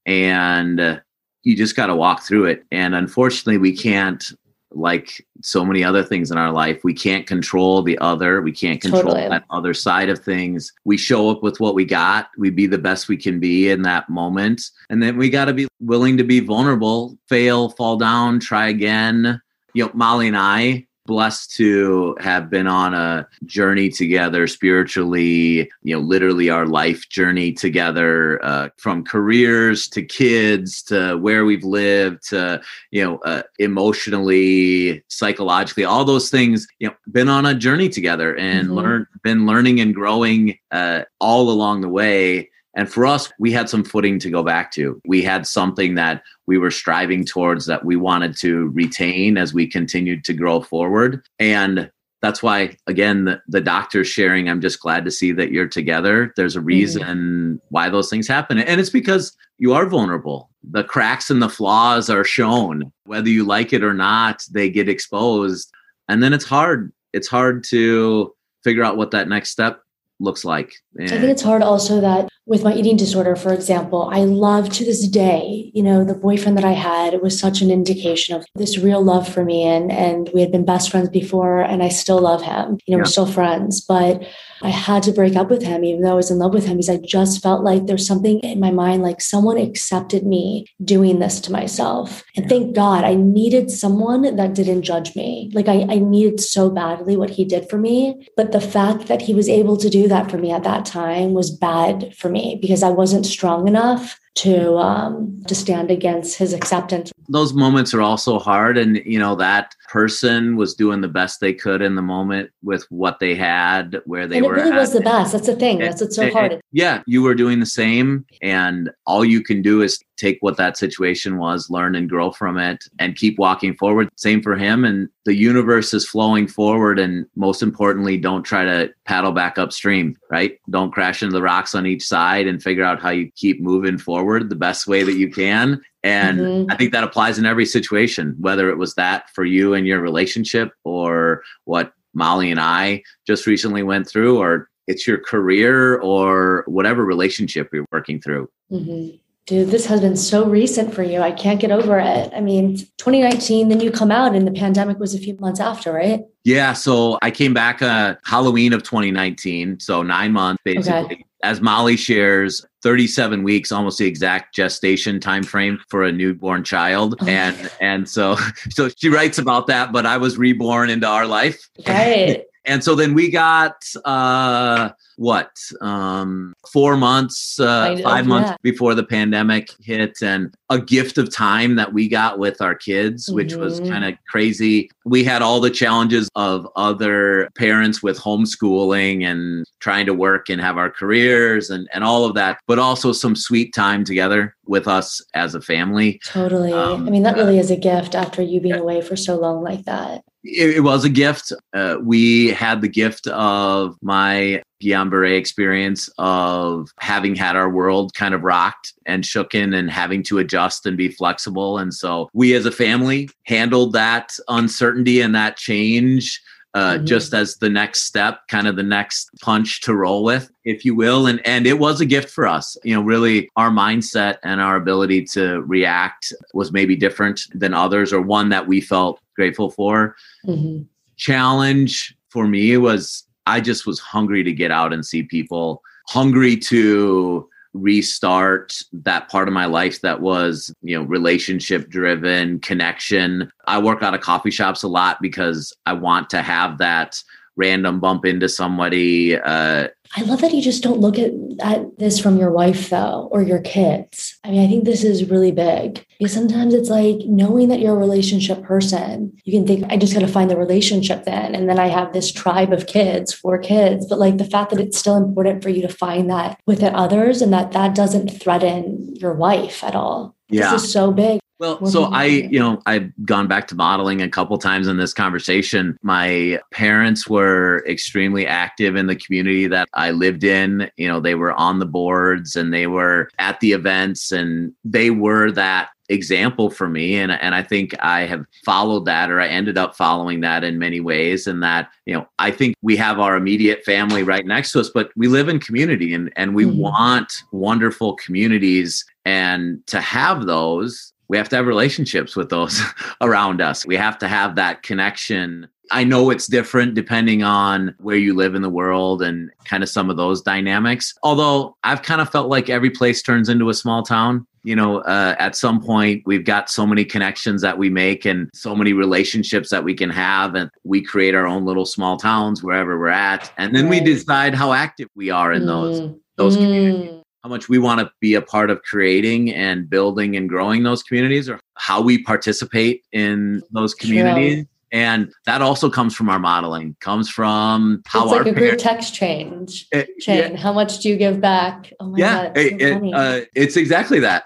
and uh, you just got to walk through it. And unfortunately, we can't, like so many other things in our life, we can't control the other. We can't control Totally. that other side of things. We show up with what we got. We be the best we can be in that moment, and then we got to be willing to be vulnerable, fail, fall down, try again. You know, Molly and I blessed to have been on a journey together spiritually you know literally our life journey together uh, from careers to kids to where we've lived to you know uh, emotionally psychologically all those things you know been on a journey together and Mhm. learn been learning and growing uh, all along the way and for us we had some footing to go back to we had something that we were striving towards that we wanted to retain as we continued to grow forward. And that's why, again, the, the doctor's sharing, I'm just glad to see that you're together. There's a mm-hmm. reason why those things happen. And it's because you are vulnerable. The cracks and the flaws are shown. Whether you like it or not, they get exposed. And then it's hard. It's hard to figure out what that next step looks like. I think it's hard also that with my eating disorder, for example, I love to this day, you know, the boyfriend that I had, was such an indication of this real love for me. And and we had been best friends before and I still love him. You know, Yeah. we're still friends. But I had to break up with him, even though I was in love with him, because I just felt like there's something in my mind, like someone accepted me doing this to myself. And thank God I needed someone that didn't judge me. Like I, I needed so badly what he did for me. But the fact that he was able to do that for me at that time was bad for me because I wasn't strong enough to um, to stand against his acceptance. those moments are also hard and you know that person was doing the best they could in the moment with what they had where they and it were really at. was the best. That's the thing. And- That's what's so and- hard. yeah you were doing the same and all you can do is take what that situation was learn and grow from it and keep walking forward same for him and the universe is flowing forward and most importantly don't try to paddle back upstream right don't crash into the rocks on each side and figure out how you keep moving forward forward the best way that you can. And mm-hmm. I think that applies in every situation, whether it was that for you and your relationship or what Molly and I just recently went through, or it's your career or whatever relationship you're working through. Mm-hmm. Dude, this has been so recent for you. I can't get over it. I mean, 2019, then you come out and the pandemic was a few months after, right? Yeah. So I came back uh, Halloween of 2019. So nine months basically. Okay. As Molly shares, 37 weeks, almost the exact gestation time frame for a newborn child. Oh. And and so *laughs* so she writes about that, but I was reborn into our life. Right. *laughs* and so then we got uh what um four months uh five months before the pandemic hit and a gift of time that we got with our kids which mm-hmm. was kind of crazy we had all the challenges of other parents with homeschooling and trying to work and have our careers and and all of that but also some sweet time together with us as a family totally um, i mean that really uh, is a gift after you being yeah. away for so long like that it, it was a gift. Uh, we had the gift of my Guillain Barre experience of having had our world kind of rocked and shooken and having to adjust and be flexible. And so we as a family handled that uncertainty and that change uh, mm-hmm. just as the next step, kind of the next punch to roll with, if you will. And and it was a gift for us. You know, really our mindset and our ability to react was maybe different than others, or one that we felt grateful for. Mm-hmm. Challenge for me was I just was hungry to get out and see people, hungry to restart that part of my life that was, you know, relationship driven, connection. I work out of coffee shops a lot because I want to have that random bump into somebody. Uh, I love that you just don't look at, at this from your wife, though, or your kids. I mean, I think this is really big because sometimes it's like knowing that you're a relationship person, you can think, I just got to find the relationship then. And then I have this tribe of kids, four kids. But like the fact that it's still important for you to find that within others and that that doesn't threaten your wife at all. Yeah. This is so big. Well, so I, you know, I've gone back to modeling a couple times in this conversation. My parents were extremely active in the community that I lived in. You know, they were on the boards and they were at the events and they were that example for me and and I think I have followed that or I ended up following that in many ways and that you know I think we have our immediate family right next to us but we live in community and and we mm-hmm. want wonderful communities and to have those we have to have relationships with those *laughs* around us. We have to have that connection. I know it's different depending on where you live in the world and kind of some of those dynamics. Although I've kind of felt like every place turns into a small town. You know, uh, at some point, we've got so many connections that we make and so many relationships that we can have. And we create our own little small towns wherever we're at. And then we decide how active we are in those, mm. those mm. communities how much we want to be a part of creating and building and growing those communities or how we participate in those communities. True. And that also comes from our modeling, comes from how it's like our a group text change it, chain. Yeah. How much do you give back? Oh my yeah, God, it's, so it, uh, it's exactly that.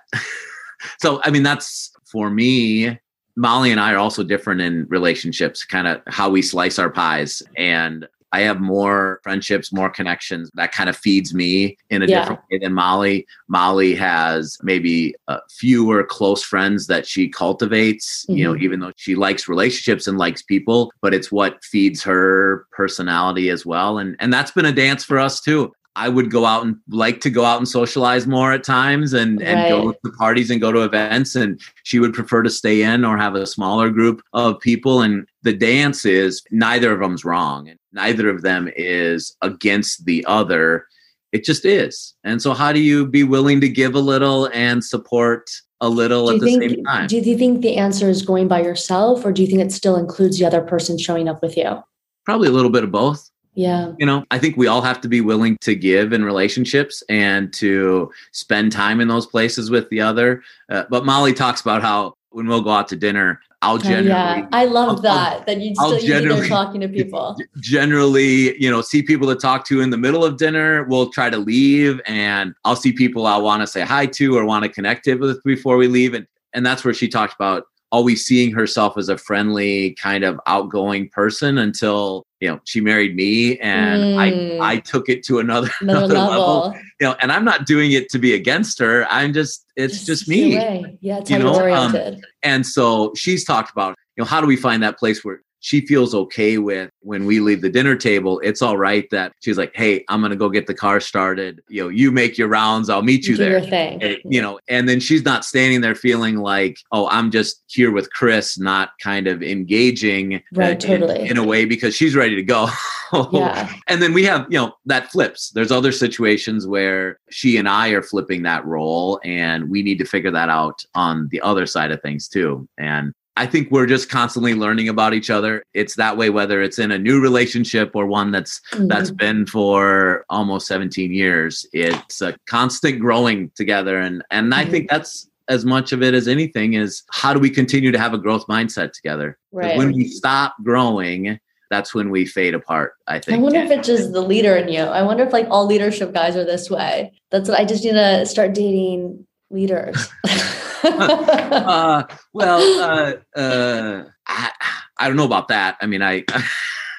*laughs* so, I mean, that's for me. Molly and I are also different in relationships, kind of how we slice our pies. And I have more friendships, more connections. That kind of feeds me in a yeah. different way than Molly. Molly has maybe uh, fewer close friends that she cultivates, mm-hmm. you know, mm-hmm. even though she likes relationships and likes people, but it's what feeds her personality as well. And and that's been a dance for us too. I would go out and like to go out and socialize more at times and, and right. go to parties and go to events. And she would prefer to stay in or have a smaller group of people. And the dance is neither of them's wrong and neither of them is against the other. It just is. And so, how do you be willing to give a little and support a little at the think, same time? Do you think the answer is going by yourself, or do you think it still includes the other person showing up with you? Probably a little bit of both. Yeah. You know, I think we all have to be willing to give in relationships and to spend time in those places with the other. Uh, but Molly talks about how when we'll go out to dinner, I'll generally. Oh, yeah, I love that. I'll, that you still you're talking to people. Generally, you know, see people to talk to in the middle of dinner. We'll try to leave, and I'll see people I want to say hi to or want to connect with before we leave, and and that's where she talked about always seeing herself as a friendly, kind of outgoing person until you know she married me and Mm. i i took it to another *laughs* Another another level. level. you know and i'm not doing it to be against her i'm just it's just, me. Yeah, it's You know, um, and so she's talked about you know how do we find that place where she feels okay with when we leave the dinner table it's all right that she's like hey i'm gonna go get the car started you know you make your rounds i'll meet you do there your thing. Eh, you know and then she's not standing there feeling like oh i'm just here with chris not kind of engaging Right, uh, in- totally. in, a way because she's ready to go *laughs* yeah. and then we have you know that flips there's other situations where she and i are flipping that role and we need to figure that out on the other side of things too and I think we're just constantly learning about each other. It's that way whether it's in a new relationship or one that's that's Mhm. been for almost 17 years. It's a constant growing together and and I Mhm. think that's as much of it as anything is how do we continue to have a growth mindset together? right. When we stop growing, that's when we fade apart, I think. I wonder if it's just the leader in you. I wonder if like all leadership guys are this way. That's what I just need to start dating leaders. *laughs* *laughs* uh, well, uh, uh, I, I don't know about that. I mean, I,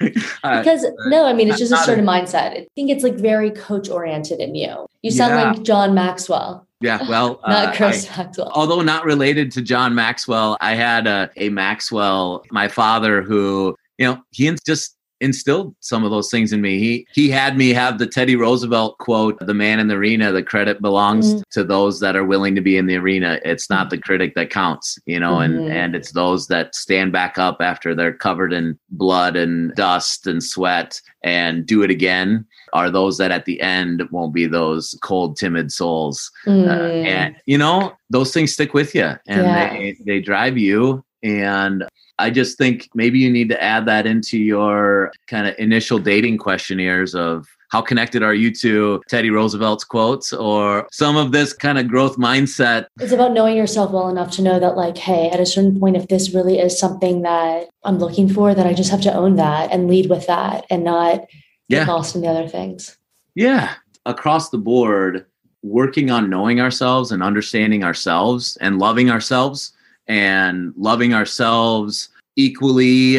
*laughs* because no, I mean it's just a not a- mindset. I think it's like very coach oriented in you. You sound Yeah. like John Maxwell, yeah, well, *laughs* not uh, Chris I- Maxwell. although not related to John Maxwell, I had a, a Maxwell, my father, who you know he just instilled some of those things in me. He he had me have the Teddy Roosevelt quote: "The man in the arena, the credit belongs Mhm. to those that are willing to be in the arena. It's not the critic that counts, you know, Mhm. and and it's those that stand back up after they're covered in blood and dust and sweat and do it again." Are those that at the end won't be those cold, timid souls uh, Mm. and you know those things stick with you and Yeah. they they drive you and i just think maybe you need to add that into your kind of initial dating questionnaires of how connected are you to teddy roosevelt's quotes or some of this kind of growth mindset It's about knowing yourself well enough to know that, like, hey, at a certain point, if this really is something that I'm looking for, that I just have to own that and lead with that and not get Yeah. lost in the other things. yeah across the board working on knowing ourselves and understanding ourselves and loving ourselves and loving ourselves equally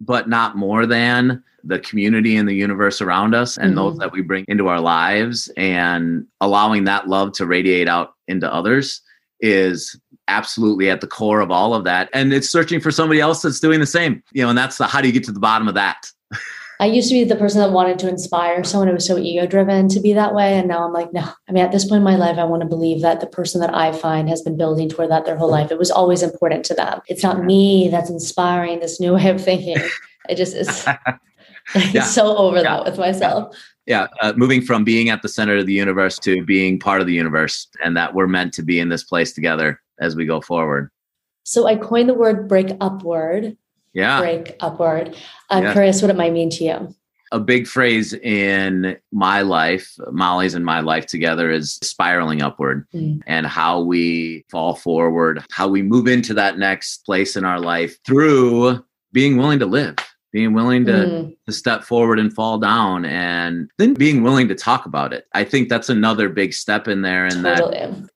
but not more than the community and the universe around us and Mhm. those that we bring into our lives. And allowing that love to radiate out into others is absolutely at the core of all of that. And it's searching for somebody else that's doing the same. You know and that's the how do you get to the bottom of that *laughs* I used to be the person that wanted to inspire someone who was so ego driven to be that way. And now I'm like, no, I mean, at this point in my life, I want to believe that the person that I find has been building toward that their whole life. It was always important to them. It's not me that's inspiring this new *laughs* way of thinking. I just, it's, *laughs* *laughs* Yeah. so over Yeah. that with myself. yeah uh, moving from being at the center of the universe to being part of the universe and that we're meant to be in this place together as we go forward So I coined the word break upward, yeah break upward. I'm Yeah. curious what it might mean to you. a big phrase in my life molly's and my life together is spiraling upward Mm. and how we fall forward how we move into that next place in our life through being willing to live being willing to Mm. to step forward and fall down and then being willing to talk about it i think that's another big step in there and that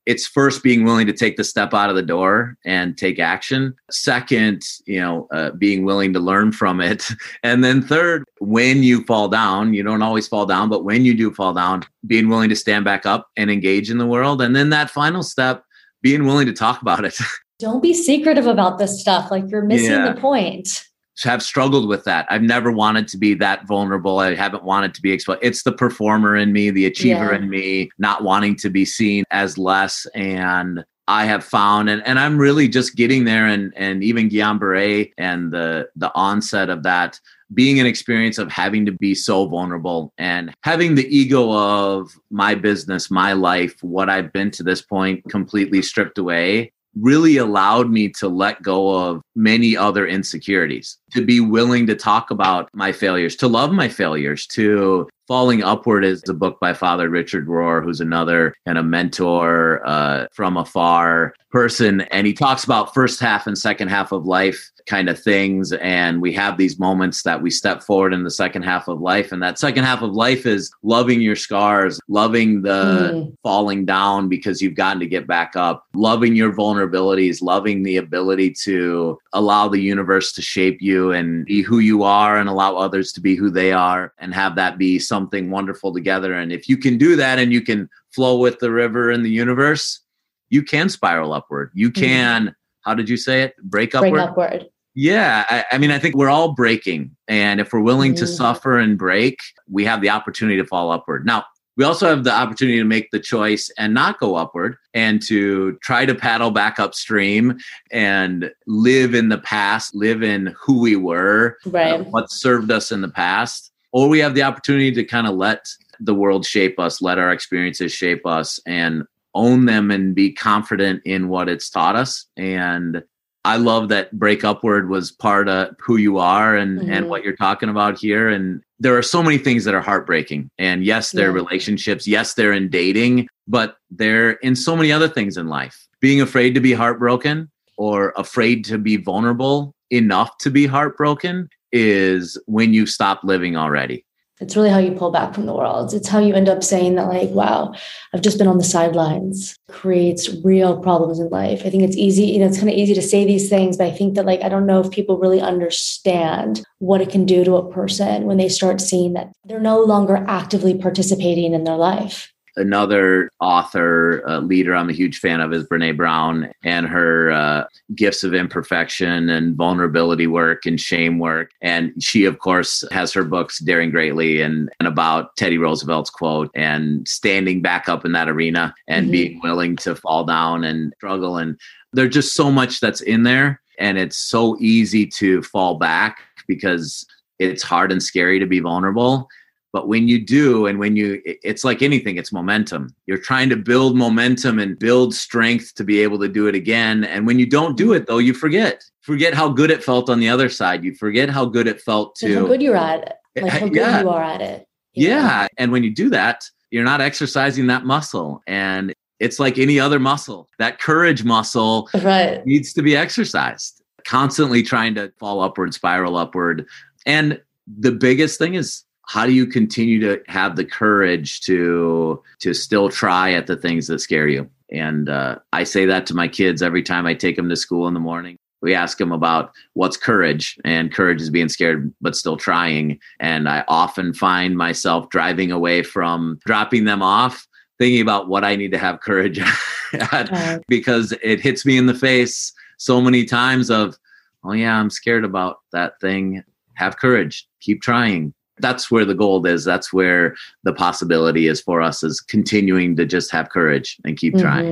it's first being willing to take the step out of the door and take action second you know uh, being willing to learn from it *laughs* and then third when you fall down you don't always fall down but when you do fall down being willing to stand back up and engage in the world and then that final step being willing to talk about it *laughs* Don't be secretive about this stuff. Like you're missing Yeah. the point. Have struggled with that. I've never wanted to be that vulnerable. I haven't wanted to be exposed. It's the performer in me, the achiever Yeah. in me, not wanting to be seen as less. And I have found, and, and I'm really just getting there. And and even Guillain Barre and the the onset of that being an experience of having to be so vulnerable and having the ego of my business, my life, what I've been to this point completely stripped away really allowed me to let go of many other insecurities, to be willing to talk about my failures, to love my failures, to Falling Upward is a book by Father Richard Rohr, who's another kind of mentor uh, from afar person. And he talks about first half and second half of life kind of things. And we have these moments that we step forward in the second half of life. And that second half of life is loving your scars, loving the Mm. falling down because you've gotten to get back up, loving your vulnerabilities, loving the ability to allow the universe to shape you and be who you are and allow others to be who they are and have that be something wonderful together. And if you can do that and you can flow with the river in the universe, you can spiral upward. You mm-hmm. can, mm-hmm. how did you say it? Break upward. Break upward. Yeah, I, I, mean, I think we're all breaking. And if we're willing mm-hmm. to suffer and break, we have the opportunity to fall upward. Now, we also have the opportunity to make the choice and not go upward and to try to paddle back upstream and live in the past, live in who we were, uh, right. uh, what served us in the past. Or we have the opportunity to kind of let the world shape us, let our experiences shape us, and own them and be confident in what it's taught us. And I love that break upward was part of who you are and mm-hmm. and what you're talking about here. And there are so many things that are heartbreaking. And yes, they're yeah. relationships. Yes, they're in dating, but they're in so many other things in life. Being afraid to be heartbroken or afraid to be vulnerable enough to be heartbroken is when you stop living already it's really how you pull back from the world. It's how you end up saying that, like, wow, I've just been on the sidelines, creates real problems in life. I think it's easy, you know, it's kind of easy to say these things, but I think that, like, I don't know if people really understand what it can do to a person when they start seeing that they're no longer actively participating in their life another author uh, leader I'm a huge fan of is Brene Brown and her uh, gifts of imperfection and vulnerability work and shame work. And she, of course, has her books Daring Greatly and, and about Teddy Roosevelt's quote and standing back up in that arena and mm-hmm. being willing to fall down and struggle. And there's just so much that's in there. And it's so easy to fall back because it's hard and scary to be vulnerable but when you do, and when you, it's like anything, it's momentum. You're trying to build momentum and build strength to be able to do it again. And when you don't do mm-hmm. it, though, you forget. Forget how good it felt on the other side. You forget how good it felt to. how good you're at it. Like eh, how good yeah. you are at it. Yeah. And when you do that, you're not exercising that muscle. And it's like any other muscle. That courage muscle right. needs to be exercised. Constantly trying to fall upward, spiral upward. And the biggest thing is how do you continue to have the courage to to still try at the things that scare you? And uh, i say that to my kids every time i take them to school in the morning. We ask them about what's courage and courage is being scared but still trying. And i often find myself driving away from dropping them off thinking about what i need to have courage *laughs* at because it hits me in the face so many times of oh yeah i'm scared about that thing. Have courage. Keep trying that's where the gold is that's where the possibility is for us is continuing to just have courage and keep trying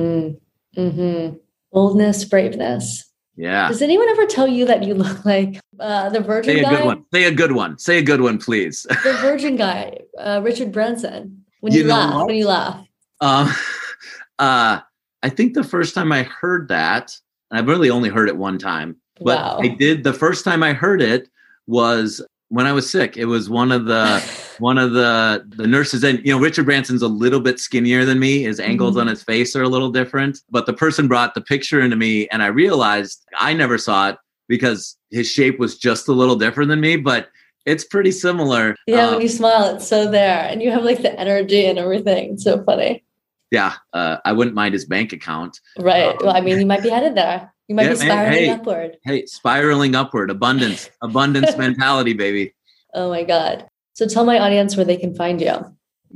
mm-hmm. Mm-hmm. boldness braveness yeah does anyone ever tell you that you look *laughs* like uh, the virgin say a guy? good one say a good one say a good one please the *laughs* virgin guy uh, richard branson when you, you laugh what? when you laugh uh, *laughs* uh, i think the first time i heard that and i've really only heard it one time but wow. i did the first time i heard it was when I was sick. It was one of the *laughs* one of the the nurses, and you know, Richard Branson's a little bit skinnier than me. His angles mm-hmm. on his face are a little different. But the person brought the picture into me, and I realized I never saw it because his shape was just a little different than me, but it's pretty similar. Yeah, um, when you smile, it's so there, and you have like the energy and everything. It's so funny. Yeah, uh, I wouldn't mind his bank account. Right. Um, well, I mean, you might be headed there. You might yeah, be spiraling hey, upward. Hey, spiraling upward, abundance, *laughs* abundance mentality, baby. Oh my God. So tell my audience where they can find you.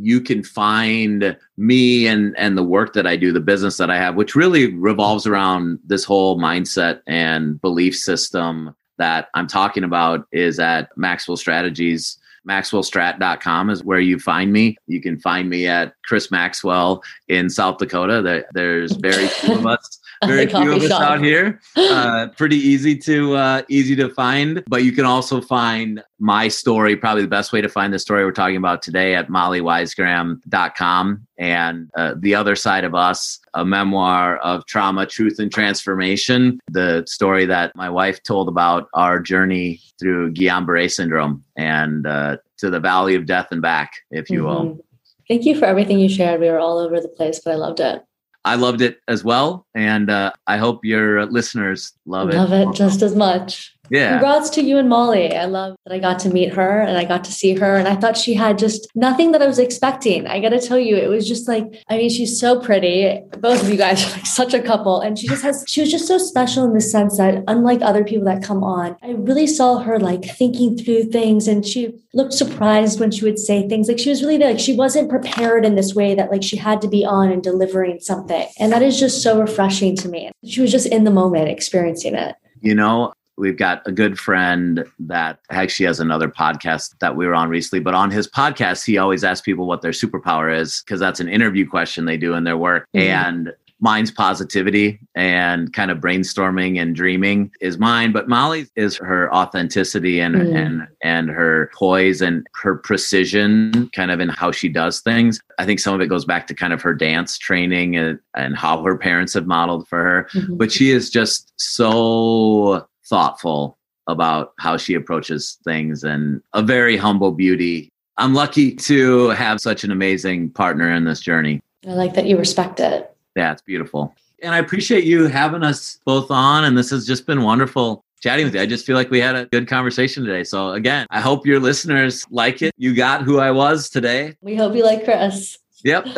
You can find me and and the work that I do, the business that I have, which really revolves around this whole mindset and belief system that I'm talking about is at Maxwell Strategies. MaxwellStrat.com is where you find me. You can find me at Chris Maxwell in South Dakota. There's very few of us *laughs* very few of us shop. out here. Uh, pretty easy to uh, easy to find, but you can also find my story. Probably the best way to find the story we're talking about today at mollywisegraham.com and uh, the other side of us, a memoir of trauma, truth, and transformation. The story that my wife told about our journey through Guillain-Barré syndrome and uh, to the valley of death and back, if you mm-hmm. will. Thank you for everything you shared. We were all over the place, but I loved it. I loved it as well, and uh, I hope your listeners love, love it. Love it just as much. Yeah. Congrats to you and Molly. I love that I got to meet her and I got to see her. And I thought she had just nothing that I was expecting. I got to tell you, it was just like, I mean, she's so pretty. Both of you guys *laughs* are like such a couple. And she just has, she was just so special in the sense that unlike other people that come on, I really saw her like thinking through things and she looked surprised when she would say things. Like she was really like, she wasn't prepared in this way that like she had to be on and delivering something. And that is just so refreshing to me. She was just in the moment experiencing it. You know, we've got a good friend that actually has another podcast that we were on recently but on his podcast he always asks people what their superpower is because that's an interview question they do in their work mm-hmm. and mine's positivity and kind of brainstorming and dreaming is mine but molly's is her authenticity and mm. and and her poise and her precision kind of in how she does things i think some of it goes back to kind of her dance training and, and how her parents have modeled for her mm-hmm. but she is just so thoughtful about how she approaches things and a very humble beauty. I'm lucky to have such an amazing partner in this journey. I like that you respect it. Yeah, it's beautiful. And I appreciate you having us both on. And this has just been wonderful chatting with you. I just feel like we had a good conversation today. So, again, I hope your listeners like it. You got who I was today. We hope you like Chris. Yep. *laughs*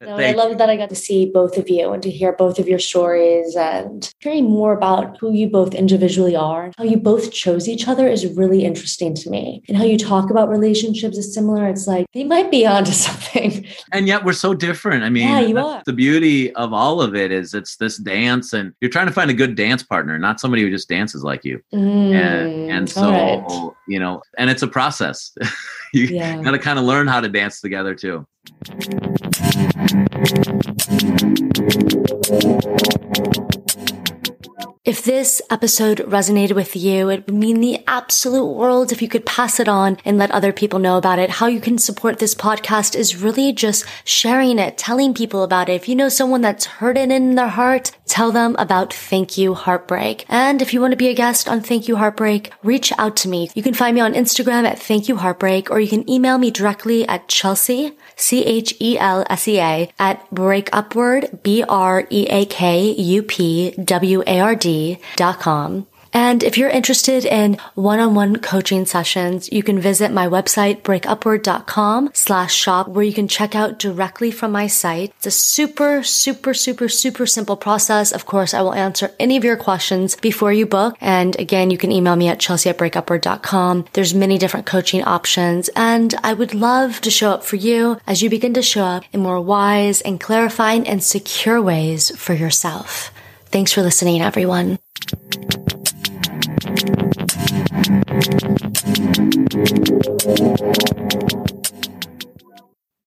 No, I love that I got to see both of you and to hear both of your stories and hearing more about who you both individually are. And how you both chose each other is really interesting to me. And how you talk about relationships is similar. It's like they might be *laughs* onto something. And yet we're so different. I mean, yeah, you are. the beauty of all of it is it's this dance and you're trying to find a good dance partner, not somebody who just dances like you. Mm, and, and so, right. you know, and it's a process. *laughs* *laughs* you yeah. got to kind of learn how to dance together too. If this episode resonated with you, it would mean the absolute world if you could pass it on and let other people know about it. How you can support this podcast is really just sharing it, telling people about it. If you know someone that's hurting in their heart, tell them about Thank You Heartbreak. And if you want to be a guest on Thank You Heartbreak, reach out to me. You can find me on Instagram at Thank You Heartbreak, or you can email me directly at Chelsea C-H-E-L-S-E-A at breakupward, B-R-E-A-K-U-P-W-A-R-D dot com. And if you're interested in one-on-one coaching sessions, you can visit my website, breakupward.com slash shop, where you can check out directly from my site. It's a super, super, super, super simple process. Of course, I will answer any of your questions before you book. And again, you can email me at chelsea at breakupward.com. There's many different coaching options. And I would love to show up for you as you begin to show up in more wise and clarifying and secure ways for yourself. Thanks for listening, everyone.